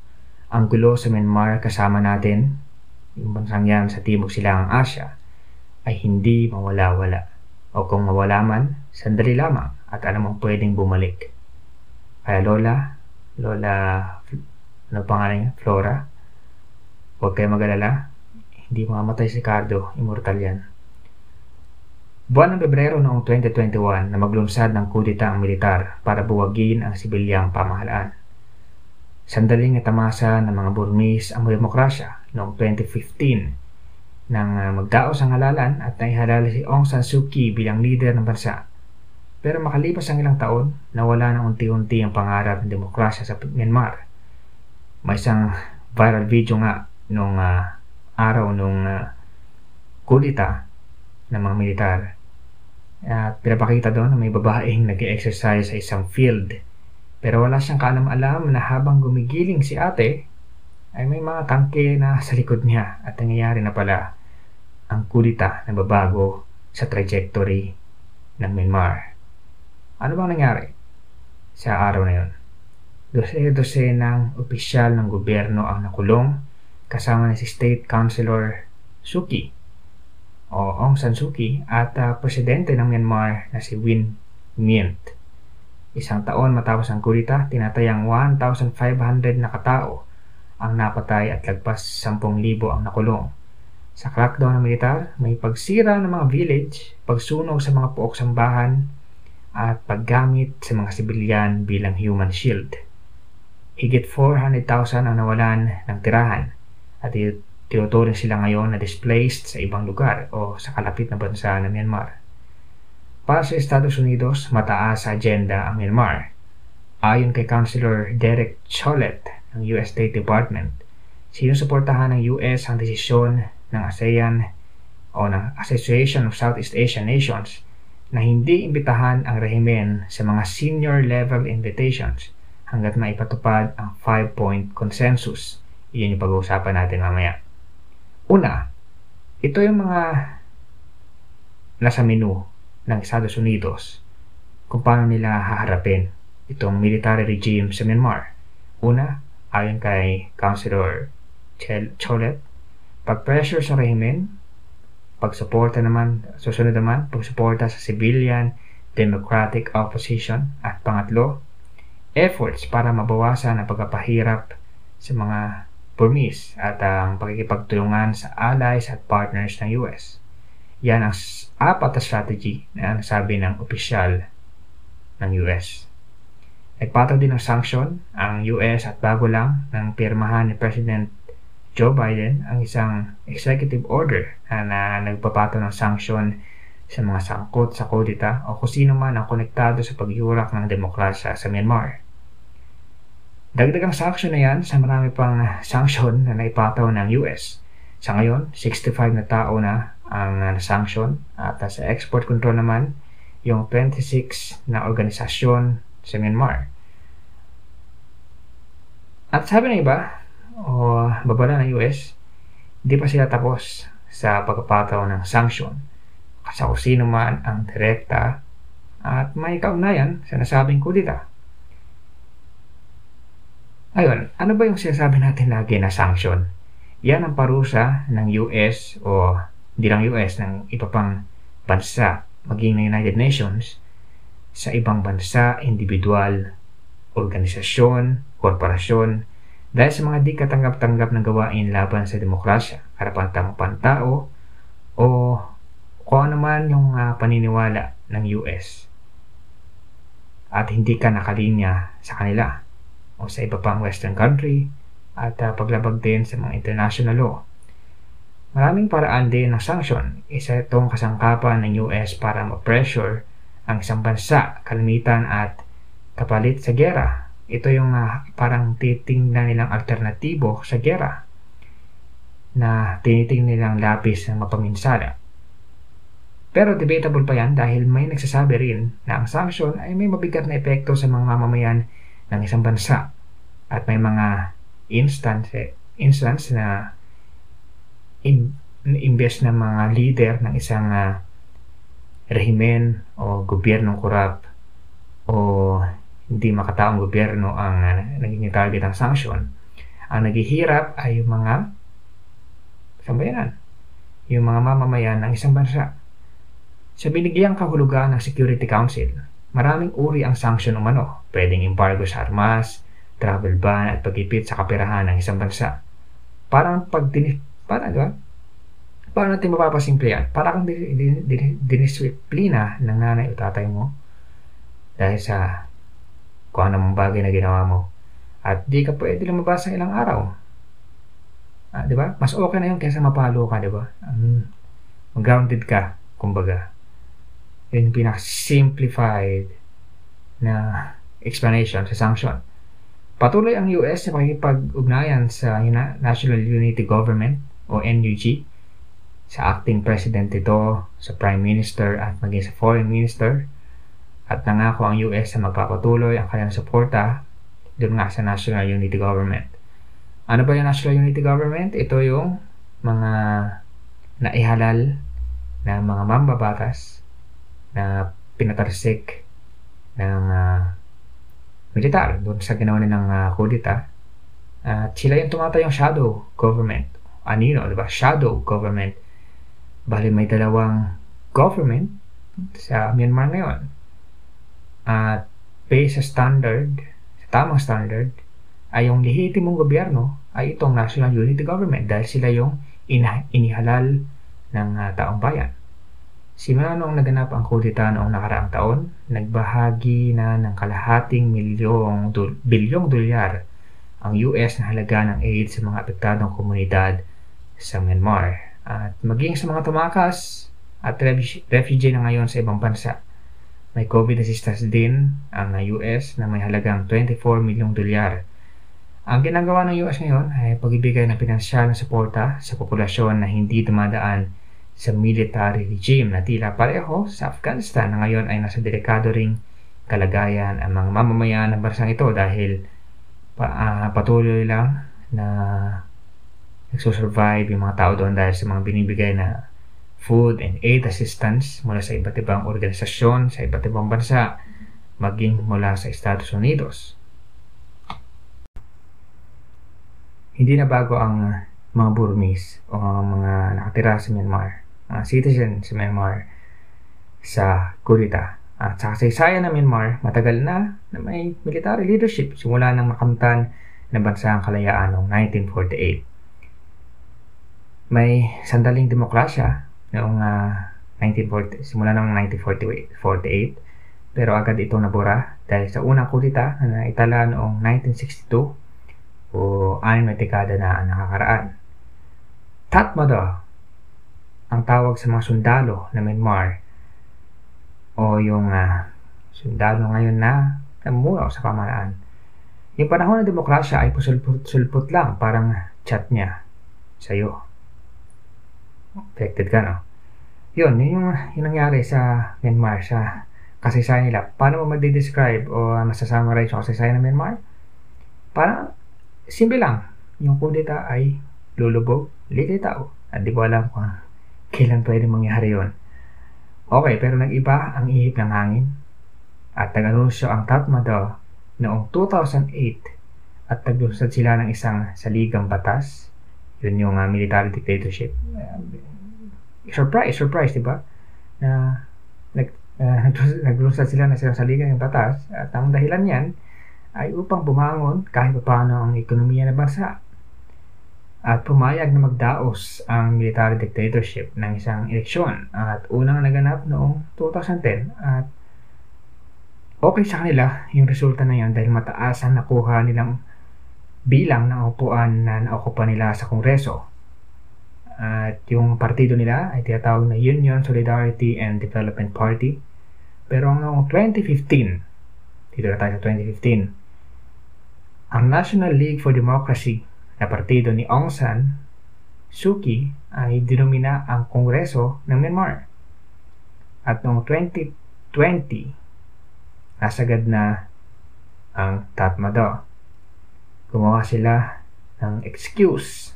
ang gulo sa Myanmar kasama natin yung bansang yan sa Timog Silangang Asya, ay hindi mawala-wala. O kung mawala man, sandali lamang at alam mong pwedeng bumalik. Kaya Lola, Lola, ano pangalan niya? Flora, huwag kayo magalala. Hindi mamamatay si Cardo, immortal yan. Buwan ng Pebrero noong 2021 na maglunsad ng kudita ang militar para buwagin ang sibilyang pamahalaan. Sandaling natamasa ng mga Burmese ang demokrasya noong 2015 nang uh, magdaos ang halalan at naihalala si Aung San Suu Kyi bilang leader ng bansa. Pero makalipas ang ilang taon, nawala na unti-unti ang pangarap ng demokrasya sa Myanmar. May isang viral video nga nung uh, araw nung uh, kudita ng mga militar. At pinapakita doon na may babaeng nag-exercise sa isang field. Pero wala siyang kaalam-alam na habang gumigiling si ate, ay may mga tangke na sa likod niya at nangyayari na pala ang kulita na babago sa trajectory ng Myanmar. Ano bang nangyari sa araw na yon? Dose-dose ng opisyal ng gobyerno ang nakulong kasama ni si State Councilor Suki o Aung San Suu Kyi at uh, presidente ng Myanmar na si Win Myint. Isang taon matapos ang kulita, tinatayang 1,500 na katao ang napatay at lagpas 10,000 ang nakulong. Sa crackdown ng militar, may pagsira ng mga village, pagsunog sa mga puok sambahan, at paggamit sa mga sibilyan bilang human shield. Higit 400,000 ang nawalan ng tirahan at tinuturing sila ngayon na displaced sa ibang lugar o sa kalapit na bansa ng Myanmar. Para sa Estados Unidos, mataas sa agenda ang Myanmar. Ayon kay Councilor Derek Chollet, ng US State Department. Sinusuportahan ng US ang desisyon ng ASEAN o ng Association of Southeast Asian Nations na hindi imbitahan ang rehimen sa mga senior level invitations hanggat maipatupad ang 5-point consensus. Iyon yung pag-uusapan natin mamaya. Una, ito yung mga nasa menu ng Estados Unidos kung paano nila haharapin itong military regime sa Myanmar. Una, ayon kay Councilor Cholet, pag-pressure sa rehimen, pagsuporta naman, susunod naman, pagsuporta sa civilian, democratic opposition, at pangatlo, efforts para mabawasan ang pagpapahirap sa mga Burmese at ang pagkikipagtulungan sa allies at partners ng US. Yan ang apat na strategy na sabi ng opisyal ng US. Nagpataw din ng sanction ang US at bago lang nang pirmahan ni President Joe Biden ang isang executive order na, na nagpapataw ng sanction sa mga sangkot sa kudita o kung sino man ang konektado sa pagyurak ng demokrasya sa Myanmar. Dagdagang sanction na yan sa marami pang sanction na naipataw ng US. Sa ngayon, 65 na tao na ang sanction at sa export control naman, yung 26 na organisasyon sa Myanmar. At sabi ng iba, o babala ng US, hindi pa sila tapos sa pagpapataw ng sanction sa kung sino man ang direkta at may kaugnayan sa nasabing kudita. Ayun, ano ba yung sinasabi natin lagi na sanction? Yan ang parusa ng US o hindi lang US, ng iba pang bansa, maging ng United Nations, sa ibang bansa, individual, organisasyon, korporasyon, dahil sa mga di katanggap-tanggap ng gawain laban sa demokrasya, karapatang pantao, o kung ano man yung uh, paniniwala ng US at hindi ka nakalinya sa kanila o sa iba pang western country at uh, paglabag din sa mga international law. Maraming paraan din ng sanction. Isa itong kasangkapan ng US para ma-pressure ang isang bansa, kalimitan at kapalit sa gera. Ito yung uh, parang titingnan nilang alternatibo sa gera na tinitingnan nilang lapis ng mapaminsala pero debatable pa yan dahil may nagsasabi rin na ang sanction ay may mabigat na epekto sa mga mamamayan ng isang bansa at may mga instance, instance na in, imbes na mga leader ng isang uh, rehimen o gobyernong kurap o hindi makataong gobyerno ang uh, naging target ng sanction. Ang naghihirap ay yung mga sambayanan, yung mga mamamayan ng isang bansa. Sa binigyang kahulugan ng Security Council, maraming uri ang sanction umano. Pwedeng embargo sa armas, travel ban at pagipit sa kapirahan ng isang bansa. Parang pag. Parang, di ba? Paano natin mapapasimple yan? Para kang diniswiplina ng nanay o tatay mo dahil sa kung anong bagay na ginawa mo. At di ka pwede lumabas sa ilang araw. Ah, di ba? Mas okay na yun kaysa mapalo ka, di ba? Um, grounded ka, kumbaga. Yun pinaka-simplified na explanation sa sanction. Patuloy ang US sa pakikipag-ugnayan sa National Unity Government o NUG sa acting president ito, sa prime minister at maging sa foreign minister at nangako ang US na magpapatuloy ang kanilang suporta doon nga sa National Unity Government. Ano ba yung National Unity Government? Ito yung mga naihalal na mga mambabatas na pinatarsik ng uh, militar doon sa ginawa nilang uh, kudita. At sila yung tumatayong shadow government. Anino, di ba? Shadow government. Bali may dalawang government sa Myanmar ngayon. At based sa standard, sa tamang standard, ay yung lehitimong gobyerno ay itong National Unity Government dahil sila yung inihalal ng uh, taong bayan. Simula noong naganap ang kudita noong nakaraang taon, nagbahagi na ng kalahating milyong dul- bilyong dolyar ang US na halaga ng aid sa mga apektadong komunidad sa Myanmar at maging sa mga tumakas at refugee na ngayon sa ibang bansa. May COVID assistance din ang US na may halagang 24 milyong dolyar. Ang ginagawa ng US ngayon ay pagbibigay ng pinansyal na suporta sa populasyon na hindi dumadaan sa military regime na tila pareho sa Afghanistan na ngayon ay nasa delikado ring kalagayan ang mga mamamayan ng bansang ito dahil pa, uh, patuloy lang na nagsusurvive yung mga tao doon dahil sa mga binibigay na food and aid assistance mula sa iba't ibang organisasyon sa iba't ibang bansa maging mula sa Estados Unidos. Hindi na bago ang mga Burmese o mga nakatira sa Myanmar uh, citizen sa Myanmar sa kudita. At sa kasaysayan ng Myanmar, matagal na na may military leadership simula ng makamtan ng bansa ang kalayaan noong 1948. May sandaling demokrasya noong uh, ah, 1940, simula noong 1948, pero agad itong nabura dahil sa unang kudita na naitala noong 1962 o anim na dekada na nakakaraan. Tatmadaw ang tawag sa mga sundalo na Myanmar o yung uh, sundalo ngayon na namumuno sa pamahalaan. Yung panahon ng demokrasya ay pusulput-sulput lang, parang chat niya sa'yo. Affected ka, no? Yun, yun yung, yung nangyari sa Myanmar, sa kasaysayan nila. Paano mo mag-describe o masasummarize yung kasaysayan ng Myanmar? Parang, simple lang. Yung kudeta ay lulubog, lilit tao. At di ko alam kung kailan pwede mangyari yon. Okay, pero nag-iba ang ihip ng hangin. At nag-anunsyo ang Tatmadaw noong 2008 at naglusad sila ng isang saligang batas. Yun yung uh, military dictatorship. Uh, surprise, surprise, di ba? Na nag, [laughs] uh, naglusad sila ng isang saligang batas at ang dahilan niyan ay upang bumangon kahit paano ang ekonomiya ng bansa at pumayag na magdaos ang military dictatorship ng isang eleksyon at unang naganap noong 2010 at okay sa kanila yung resulta na yan dahil mataas ang nakuha nilang bilang ng upuan na naukupa nila sa Kongreso. At yung partido nila ay tinatawag na Union Solidarity and Development Party. Pero noong 2015, dito na tayo sa 2015, ang National League for Democracy na partido ni Aung San Suu Kyi ay dinomina ang Kongreso ng Myanmar. At noong 2020, nasagad na ang Tatmadaw. Gumawa sila ng excuse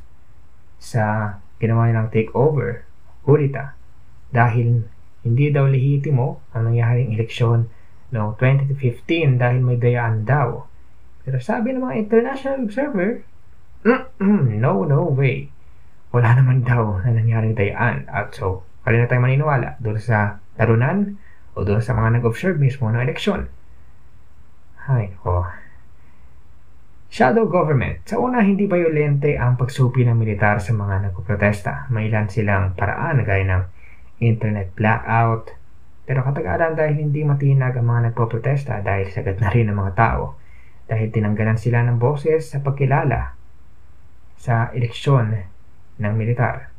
sa ginawa nilang takeover, kudita, dahil hindi daw lehitimo ang nangyaring eleksyon noong 2015 dahil may dayaan daw. Pero sabi ng mga international observer, no, no way. Wala [laughs] naman daw na nangyaring dayaan. At so, kaya na tayo maniniwala doon sa tarunan o doon sa mga nag-observe mismo ng eleksyon. Ay, ko. Shadow government. Sa una, hindi violente ang pagsupi ng militar sa mga nagpoprotesta. May ilan silang paraan gaya ng internet blackout. Pero katagalan dahil hindi matinag ang mga nagpoprotesta dahil sagad na rin ang mga tao. Dahil tinanggalan sila ng boses sa pagkilala sa eleksyon ng militar.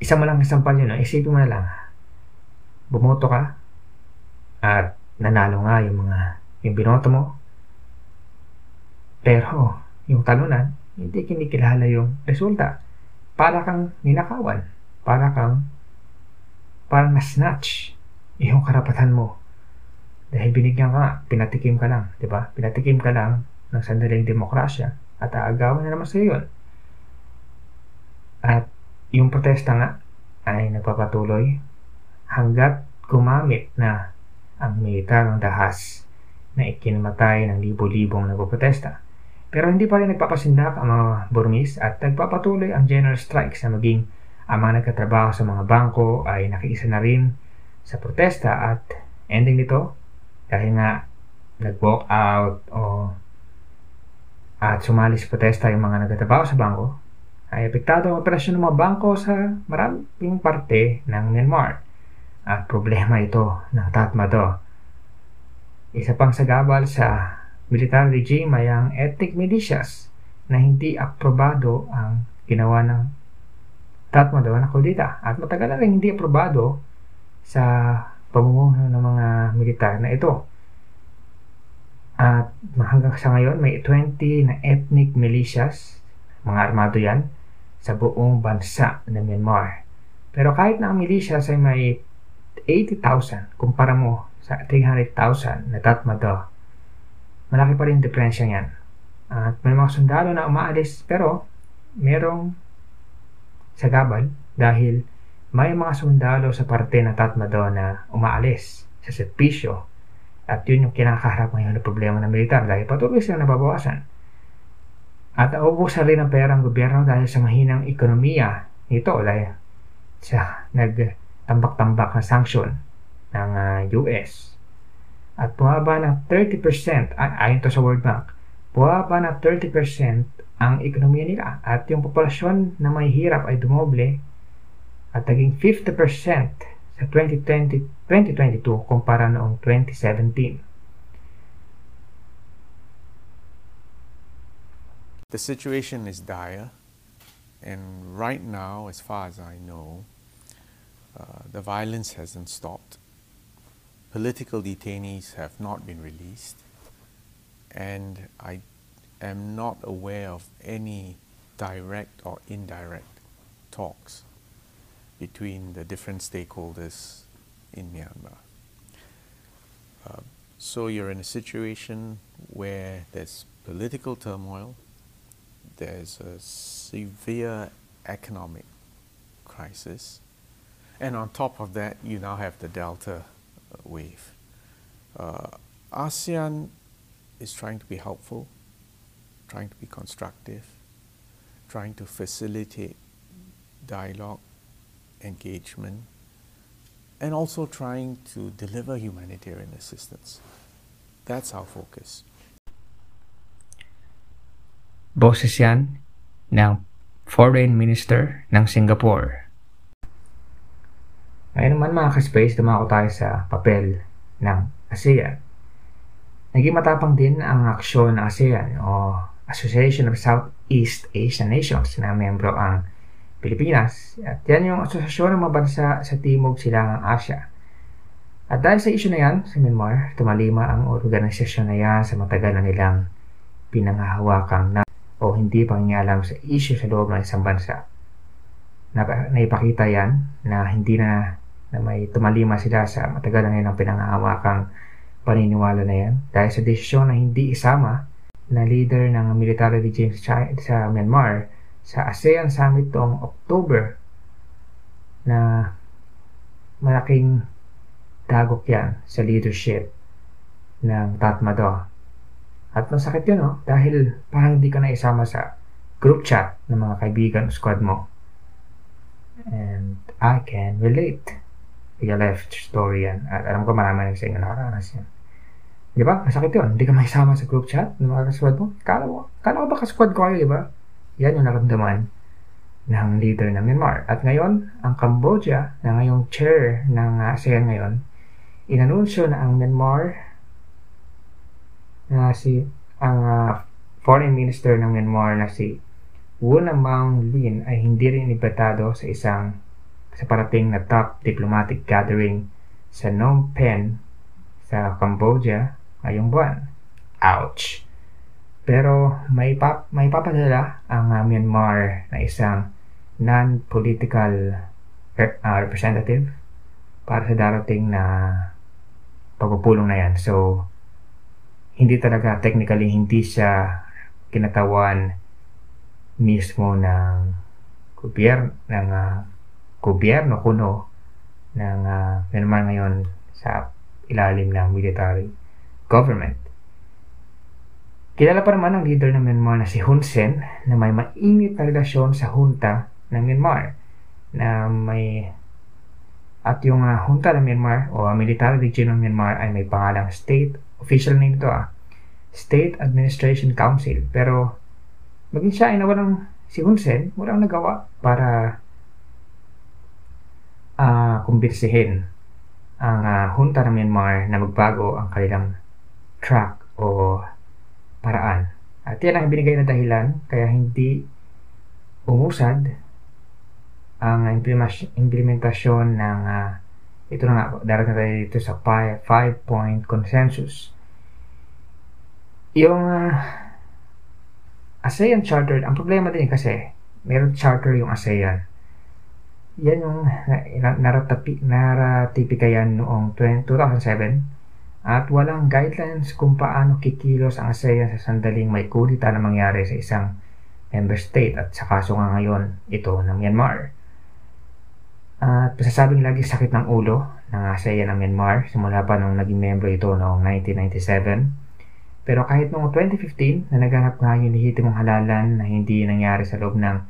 Isa mo lang isampal yun. Isipin mo na lang. Bumoto ka at nanalo nga yung mga yung binoto mo. Pero yung talunan, hindi kinikilala yung resulta. Para kang ninakawan. Para kang parang na-snatch yung karapatan mo. Dahil binigyan ka, pinatikim ka lang, di ba? Pinatikim ka lang ng sandaling demokrasya at aagawan na naman sa yun. At yung protesta nga ay nagpapatuloy hanggat gumamit na ang militarong dahas na ikinamatay ng libo-libong nagpoprotesta. Pero hindi pa rin nagpapasindak ang mga Burmese at nagpapatuloy ang general strikes na maging ang mga nagkatrabaho sa mga bangko ay nakiisa na rin sa protesta at ending nito dahil nga nag-walk out o at sumali sa protesta yung mga nagtatrabaho sa bangko ay apektado ang operasyon ng mga bangko sa maraming parte ng Myanmar at problema ito ng Tatmadaw. Isa pang sagabal sa military regime ay ang ethnic militias na hindi aprobado ang ginawa ng Tatmadaw na kudita at matagal na rin hindi aprobado sa pamumuno ng mga militar na ito. At hanggang sa ngayon, may 20 na ethnic militias, mga armado yan, sa buong bansa ng Myanmar. Pero kahit na ang militias ay may 80,000 kumpara mo sa 300,000 na Tatmadaw, malaki pa rin diferensya yan. At may mga sundalo na umaalis pero merong sagabal dahil may mga sundalo sa parte ng Tatmadaw na umaalis sa servisyo at yun yung kinakaharap ngayon na problema ng militar dahil patuloy silang nababawasan. At naubusan rin ang pera ng gobyerno dahil sa mahinang ekonomiya nito dahil sa nag tambak-tambak na sanction ng uh, ah, US. At bumaba ng 30%, ay, ayon to sa World Bank, bumaba ng 30% ang ekonomiya nila at yung populasyon na may hirap ay dumoble at naging 50% sa 2020, 2022 kumpara noong 2017.
The situation is dire, and right now, as far as I know, Uh, the violence hasn't stopped. Political detainees have not been released. And I am not aware of any direct or indirect talks between the different stakeholders in Myanmar. Uh, so you're in a situation where there's political turmoil, there's a severe economic crisis, and on top of that, you now have the Delta wave. Uh, ASEAN is trying to be helpful, trying to be constructive, trying to facilitate dialogue, engagement, and also trying to deliver humanitarian assistance. That's our focus.
Boses ng Foreign Minister ng Singapore. Ngayon naman mga ka-space, dumako tayo sa papel ng ASEAN. Naging matapang din ang aksyon ng ASEAN o Association of Southeast Asian Nations na membro ang Pilipinas. At yan yung asosasyon ng mga bansa sa Timog Silangang Asya. At dahil sa issue na yan, sa Myanmar, tumalima ang organisasyon na yan sa matagal na nilang pinangahawakang na o hindi pangingalam sa issue sa loob ng isang bansa. Na, naipakita yan na hindi na, na may tumalima sila sa matagal na nilang pinangahawakang paniniwala na yan dahil sa desisyon na hindi isama na leader ng military regime sa, sa Myanmar sa ASEAN Summit noong October na malaking dagok yan sa leadership ng Tatmadaw. At masakit yun, no? Dahil parang hindi ka na isama sa group chat ng mga kaibigan o squad mo. And I can relate. Real life story yan. At alam ko marami sa inyo nakaranas yan. Di ba? Masakit yun. Hindi ka maisama sa group chat ng mga kasquad mo. Kala mo, kala ko ba kasquad ko kayo, di ba? Yan yung naramdaman ng leader ng Myanmar. At ngayon, ang Cambodia, na ngayong chair ng ASEAN ngayon, inanunsyo na ang Myanmar na si ang uh, foreign minister ng Myanmar na si Wu Namang Lin ay hindi rin ibatado sa isang sa parating na top diplomatic gathering sa Phnom Penh sa Cambodia ngayong buwan. Ouch! Pero may, pap may papadala ang uh, Myanmar na isang non-political uh, representative para sa darating na pagpupulong na yan. So, hindi talaga technically hindi siya kinatawan mismo ng gobyerno ng uh, gobyerno kuno ng uh, Myanmar ngayon sa ilalim ng military government. Kilala pa naman ang leader ng Myanmar na si Hun Sen na may mainit na relasyon sa junta ng Myanmar na may at yung uh, junta ng Myanmar o uh, military regime ng Myanmar ay may pangalang state official name ito ah State Administration Council pero maging siya ay nawalang si Hun Sen walang nagawa para uh, kumbinsihin ang uh, junta ng Myanmar na magbago ang kanilang track o paraan. At yan ang binigay na dahilan kaya hindi umusad ang implementasyon ng uh, ito na nga, darating tayo dito sa 5-point consensus. Yung uh, ASEAN Charter, ang problema din kasi, meron charter yung ASEAN. Yan yung naratipika yan noong 2007 at walang guidelines kung paano kikilos ang ASEAN sa sandaling may kulita na mangyari sa isang member state at sa kaso nga ngayon ito ng Myanmar. At masasabing lagi sakit ng ulo ng ASEAN ng Myanmar simula pa nung naging member ito noong 1997. Pero kahit noong 2015 na naganap nga yung halalan na hindi nangyari sa loob ng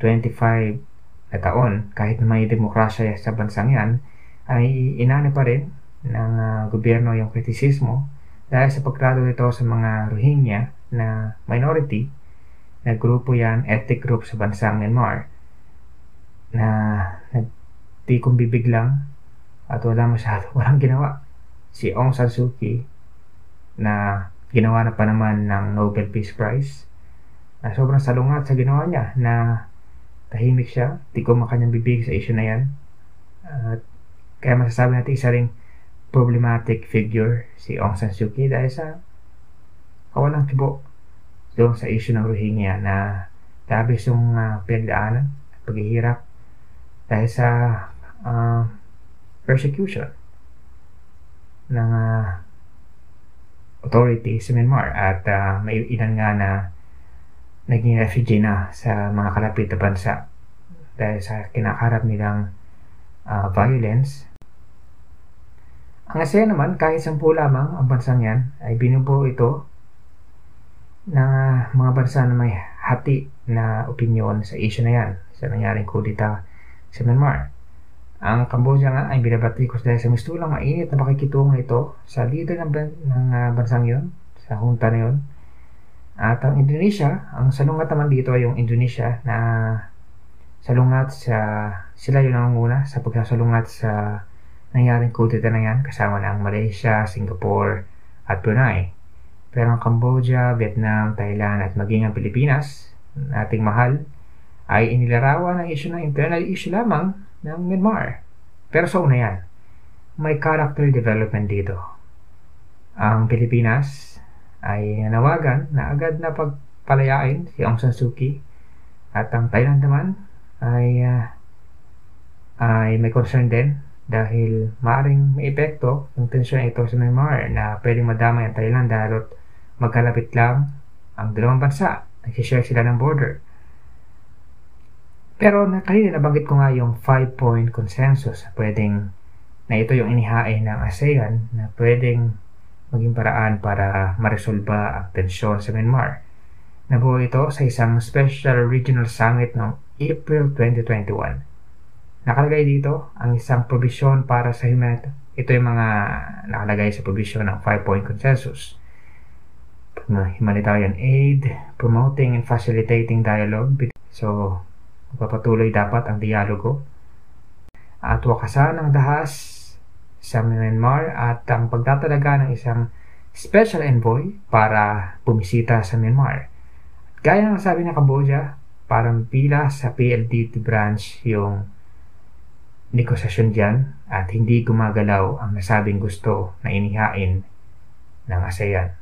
25 na taon, kahit may demokrasya sa bansang yan, ay inano pa rin ng uh, gobyerno yung kritisismo dahil sa pagtrato nito sa mga Rohingya na minority na grupo yan, ethnic group sa bansang Myanmar na nagtikong bibig lang at wala masyado, [laughs] walang ginawa. Si Aung San Suu Kyi na ginawa na pa naman ng Nobel Peace Prize na sobrang salungat sa ginawa niya na tahimik siya, tikom ang kanyang bibig sa issue na yan. At kaya masasabi natin isa ring problematic figure si Aung San Suu Kyi dahil sa kawalang tibo doon sa issue ng Rohingya na labis yung uh, pinagdaanan at paghihirap dahil sa uh, persecution ng uh, authority sa Myanmar. At uh, may ilan nga na naging refugee na sa mga kalapit na bansa dahil sa kinakarap nilang uh, violence. Ang asaya naman, kahit sampu lamang ang bansang yan, ay binubuo ito ng mga bansa na may hati na opinion sa issue na yan sa nangyaring kudita sa Myanmar. Ang Cambodia nga ay binabatikos dahil sa mistulang mainit na pakikitungo nito sa leader ng, ng uh, bansang yon, sa junta na yon. At ang Indonesia, ang salungat naman dito ay yung Indonesia na salungat sa sila yung nangunguna sa pagsasalungat sa nangyaring kudita na yan kasama na ang Malaysia, Singapore at Brunei. Pero ang Cambodia, Vietnam, Thailand at maging ang Pilipinas, ating mahal, ay inilarawan ng issue ng internal issue lamang ng Myanmar. Pero sa una yan, may character development dito. Ang Pilipinas ay nanawagan na agad na pagpalayain si Aung San Suu Kyi at ang Thailand naman ay uh, ay may concern din dahil maaring may epekto ng tensyon ito sa Myanmar na pwedeng madamay ang Thailand dahil magkalapit lang ang dalawang bansa. Nagsishare sila ng border. Pero na, kanina nabanggit ko nga yung 5-point consensus pwedeng na ito yung inihain ng ASEAN na pwedeng maging paraan para maresolba ang tensyon sa Myanmar. Nabuo ito sa isang Special Regional Summit noong April 2021. Nakalagay dito ang isang provision para sa humanitarian. Ito yung mga nakalagay sa provision ng 5-point consensus. Humanitarian aid, promoting and facilitating dialogue. So, Magpapatuloy dapat ang dialogo at wakasan ang dahas sa Myanmar at ang pagtatalaga ng isang special envoy para bumisita sa Myanmar. Gaya ng sabi ng Cambodia, parang pila sa PLDT branch yung negosasyon dyan at hindi gumagalaw ang nasabing gusto na inihain ng ASEAN.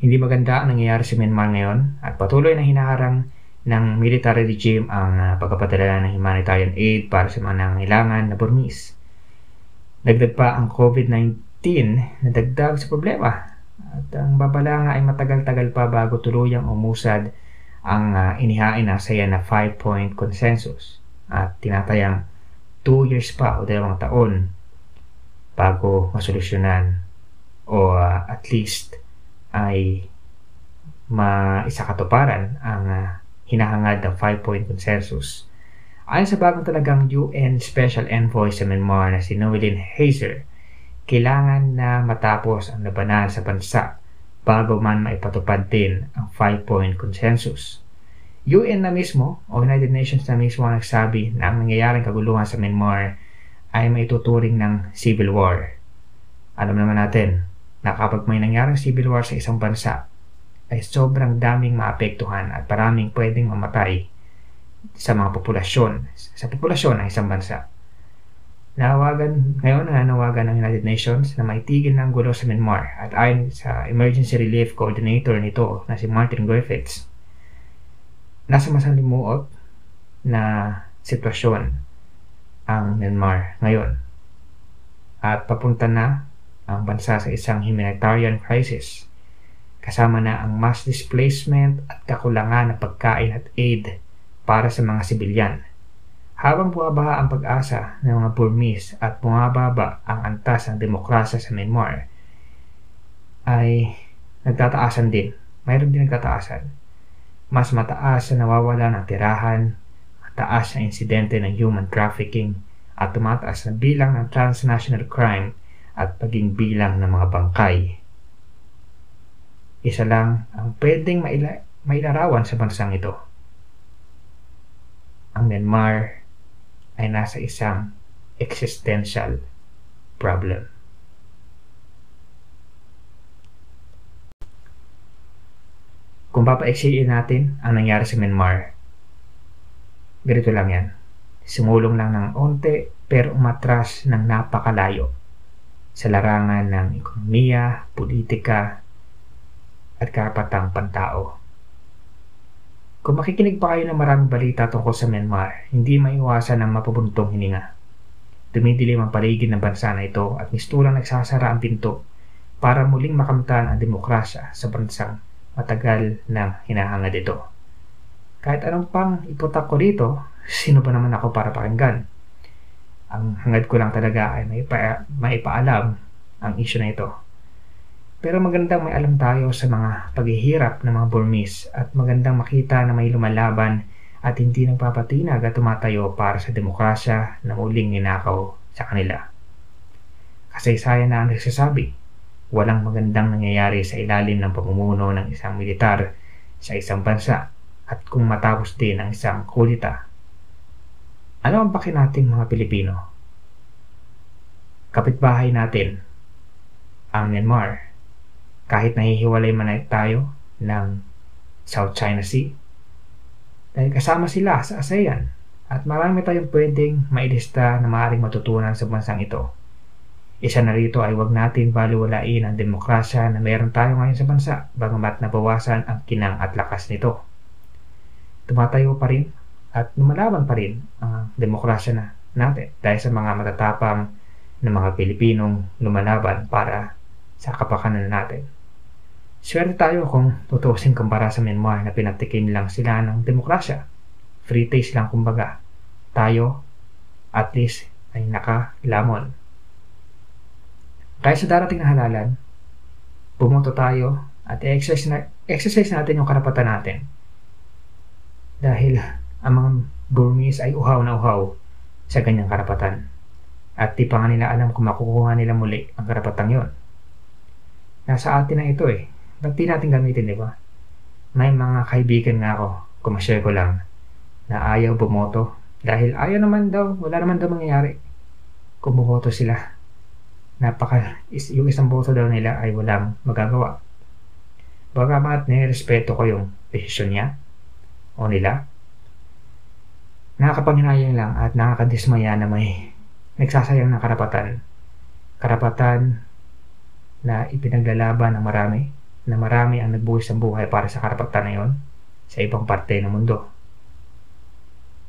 Hindi maganda ang nangyayari sa Myanmar ngayon at patuloy na hinaharang ng military regime ang uh, pagpapadala ng humanitarian aid para sa mga nangangailangan na Burmese. Dagdag pa ang COVID-19 na dagdag sa problema at ang babala nga ay matagal-tagal pa bago tuluyang umusad ang uh, inihain na saya na 5-point consensus at tinatayang 2 years pa o dalawang taon bago masolusyonan o uh, at least ay maisakatuparan ang uh, hinahangad ng 5-point consensus. Ayon sa bagong talagang UN Special Envoy sa Myanmar na si Noeline Hazer, kailangan na matapos ang labanan sa bansa bago man maipatupad din ang 5-point consensus. UN na mismo o United Nations na mismo ang nagsabi na ang nangyayaring kaguluhan sa Myanmar ay maituturing ng civil war. Alam naman natin na kapag may nangyaring civil war sa isang bansa, ay sobrang daming maapektuhan at maraming pwedeng mamatay sa mga populasyon, sa populasyon ng isang bansa. Nawagan, ngayon na nawagan ng United Nations na maitigil ng gulo sa Myanmar at ayon sa Emergency Relief Coordinator nito na si Martin Griffiths, nasa masalimuot na sitwasyon ang Myanmar ngayon. At papunta na ang bansa sa isang humanitarian crisis kasama na ang mass displacement at kakulangan ng pagkain at aid para sa mga sibilyan. Habang bumabaha ang pag-asa ng mga Burmese at bumababa ang antas ng demokrasya sa Myanmar, ay nagtataasan din. Mayroon din nagtataasan. Mas mataas na nawawala ng tirahan, mataas na insidente ng human trafficking, at tumataas na bilang ng transnational crime at paging bilang ng mga bangkay isa lang ang pwedeng maila mailarawan sa bansang ito. Ang Myanmar ay nasa isang existential problem. Kung papaiksiin natin ang nangyari sa Myanmar, ganito lang yan. sumulong lang ng onte pero umatras ng napakalayo sa larangan ng ekonomiya, politika, at karapatang pantao. Kung makikinig pa kayo ng maraming balita tungkol sa Myanmar, hindi maiwasan ang mapupuntong hininga. Dumidilim ang paligid ng bansa na ito at misturang nagsasara ang pinto para muling makamtan ang demokrasya sa bansang matagal nang hinahangad ito. Kahit anong pang iputak ko dito, sino ba naman ako para pakinggan? Ang hangad ko lang talaga ay maipa, maipaalam ang issue na ito pero magandang may alam tayo sa mga paghihirap ng mga Burmese at magandang makita na may lumalaban at hindi nagpapatinag at tumatayo para sa demokrasya na muling ninakaw sa kanila. Kasaysayan na ang nagsasabi, walang magandang nangyayari sa ilalim ng pamumuno ng isang militar sa isang bansa at kung matapos din ang isang kulita. Ano ang paki nating mga Pilipino? Kapitbahay natin, ang Myanmar, kahit nahihiwalay man tayo ng South China Sea. Dahil kasama sila sa ASEAN at marami tayong pwedeng mailista na maaaring matutunan sa bansang ito. Isa na rito ay huwag natin baliwalain ang demokrasya na meron tayo ngayon sa bansa bagamat nabawasan ang kinang at lakas nito. Tumatayo pa rin at lumalaban pa rin ang demokrasya na natin dahil sa mga matatapang ng mga Pilipinong lumalaban para sa kapakanan natin. Swerte tayo kung tutusin kumpara sa Myanmar na pinatikim lang sila ng demokrasya. Free taste lang kumbaga. Tayo, at least, ay nakalamon. Kaya sa darating na halalan, bumoto tayo at exercise, na, exercise natin yung karapatan natin. Dahil ang mga Burmese ay uhaw na uhaw sa ganyang karapatan. At di pa nga nila alam kung makukuha nila muli ang karapatan yon. Nasa atin na ito eh Ba't di natin gamitin, di ba? May mga kaibigan nga ako, kumashare ko lang, na ayaw bumoto. Dahil ayaw naman daw, wala naman daw mangyayari. Kung bumoto sila. Napaka, yung isang boto daw nila ay walang magagawa. Bagamat nirespeto ko yung desisyon niya o nila. Nakakapanghinayang lang at nakakadismaya na may nagsasayang ng karapatan. Karapatan na ipinaglalaban ng marami na marami ang nagbuhis ng buhay para sa karapatan na yon sa ibang parte ng mundo.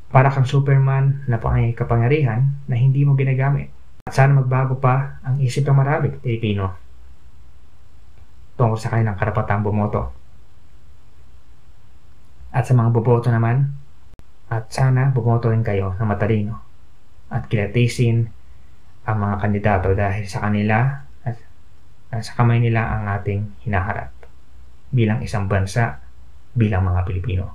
Para kang Superman na kapangyarihan na hindi mo ginagamit. At sana magbago pa ang isip ng marami Pilipino tungkol sa kanilang karapatang bumoto. At sa mga boboto naman, at sana bumoto rin kayo na matalino at kilatisin ang mga kandidato dahil sa kanila sa kamay nila ang ating hinaharap bilang isang bansa, bilang mga Pilipino.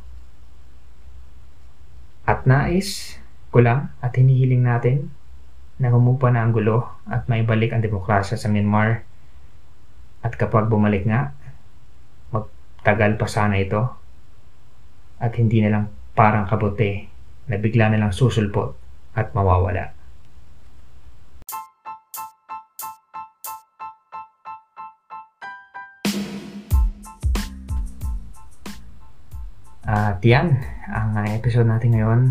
At nais ko lang at hinihiling natin na humupa na ang gulo at maibalik ang demokrasya sa Myanmar at kapag bumalik nga, magtagal pa sana ito at hindi na lang parang kabote na bigla na lang susulpot at mawawala. At yan, ang episode natin ngayon.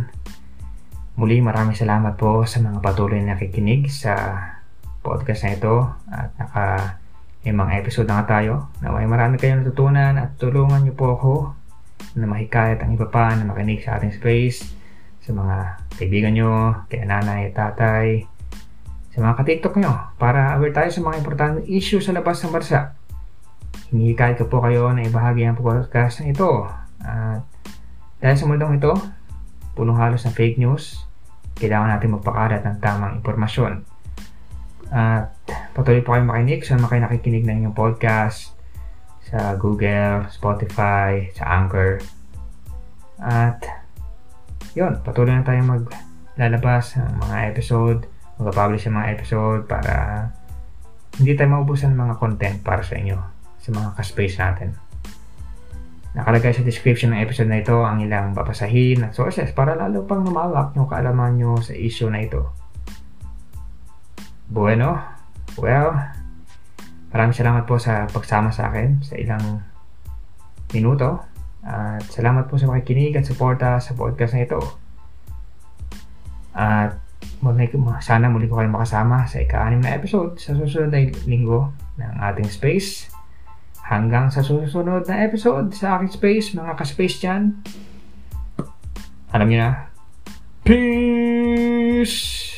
Muli maraming salamat po sa mga patuloy na nakikinig sa podcast na ito at naka may mga episode na nga tayo na may marami kayong natutunan at tulungan niyo po ako na mahikayat ang iba pa na makinig sa ating space sa mga kaibigan nyo, kaya nanay, tatay, sa mga ka-tiktok nyo para aware tayo sa mga importanteng issue sa labas ng bansa. Hinihikayat ko po kayo na ibahagi ang podcast na ito at dahil sa mundong ito, punong halos ng fake news, kailangan natin magpakalat ng tamang impormasyon. At patuloy po kayo makinig sa mga kayo nakikinig ng inyong podcast sa Google, Spotify, sa Anchor. At yun, patuloy na tayong maglalabas ng mga episode, mag-publish ng mga episode para hindi tayo maubusan ng mga content para sa inyo, sa mga ka-space natin. Nakalagay sa description ng episode na ito ang ilang babasahin at sources para lalo pang lumawak yung kaalaman nyo sa issue na ito. Bueno, well, maraming salamat po sa pagsama sa akin sa ilang minuto at salamat po sa makikinig at suporta sa podcast na ito. At sana muli ko kayo makasama sa ika-anim na episode sa susunod na linggo ng ating space. Hanggang sa susunod na episode sa aking space, mga ka-space dyan. Alam niyo na. Peace!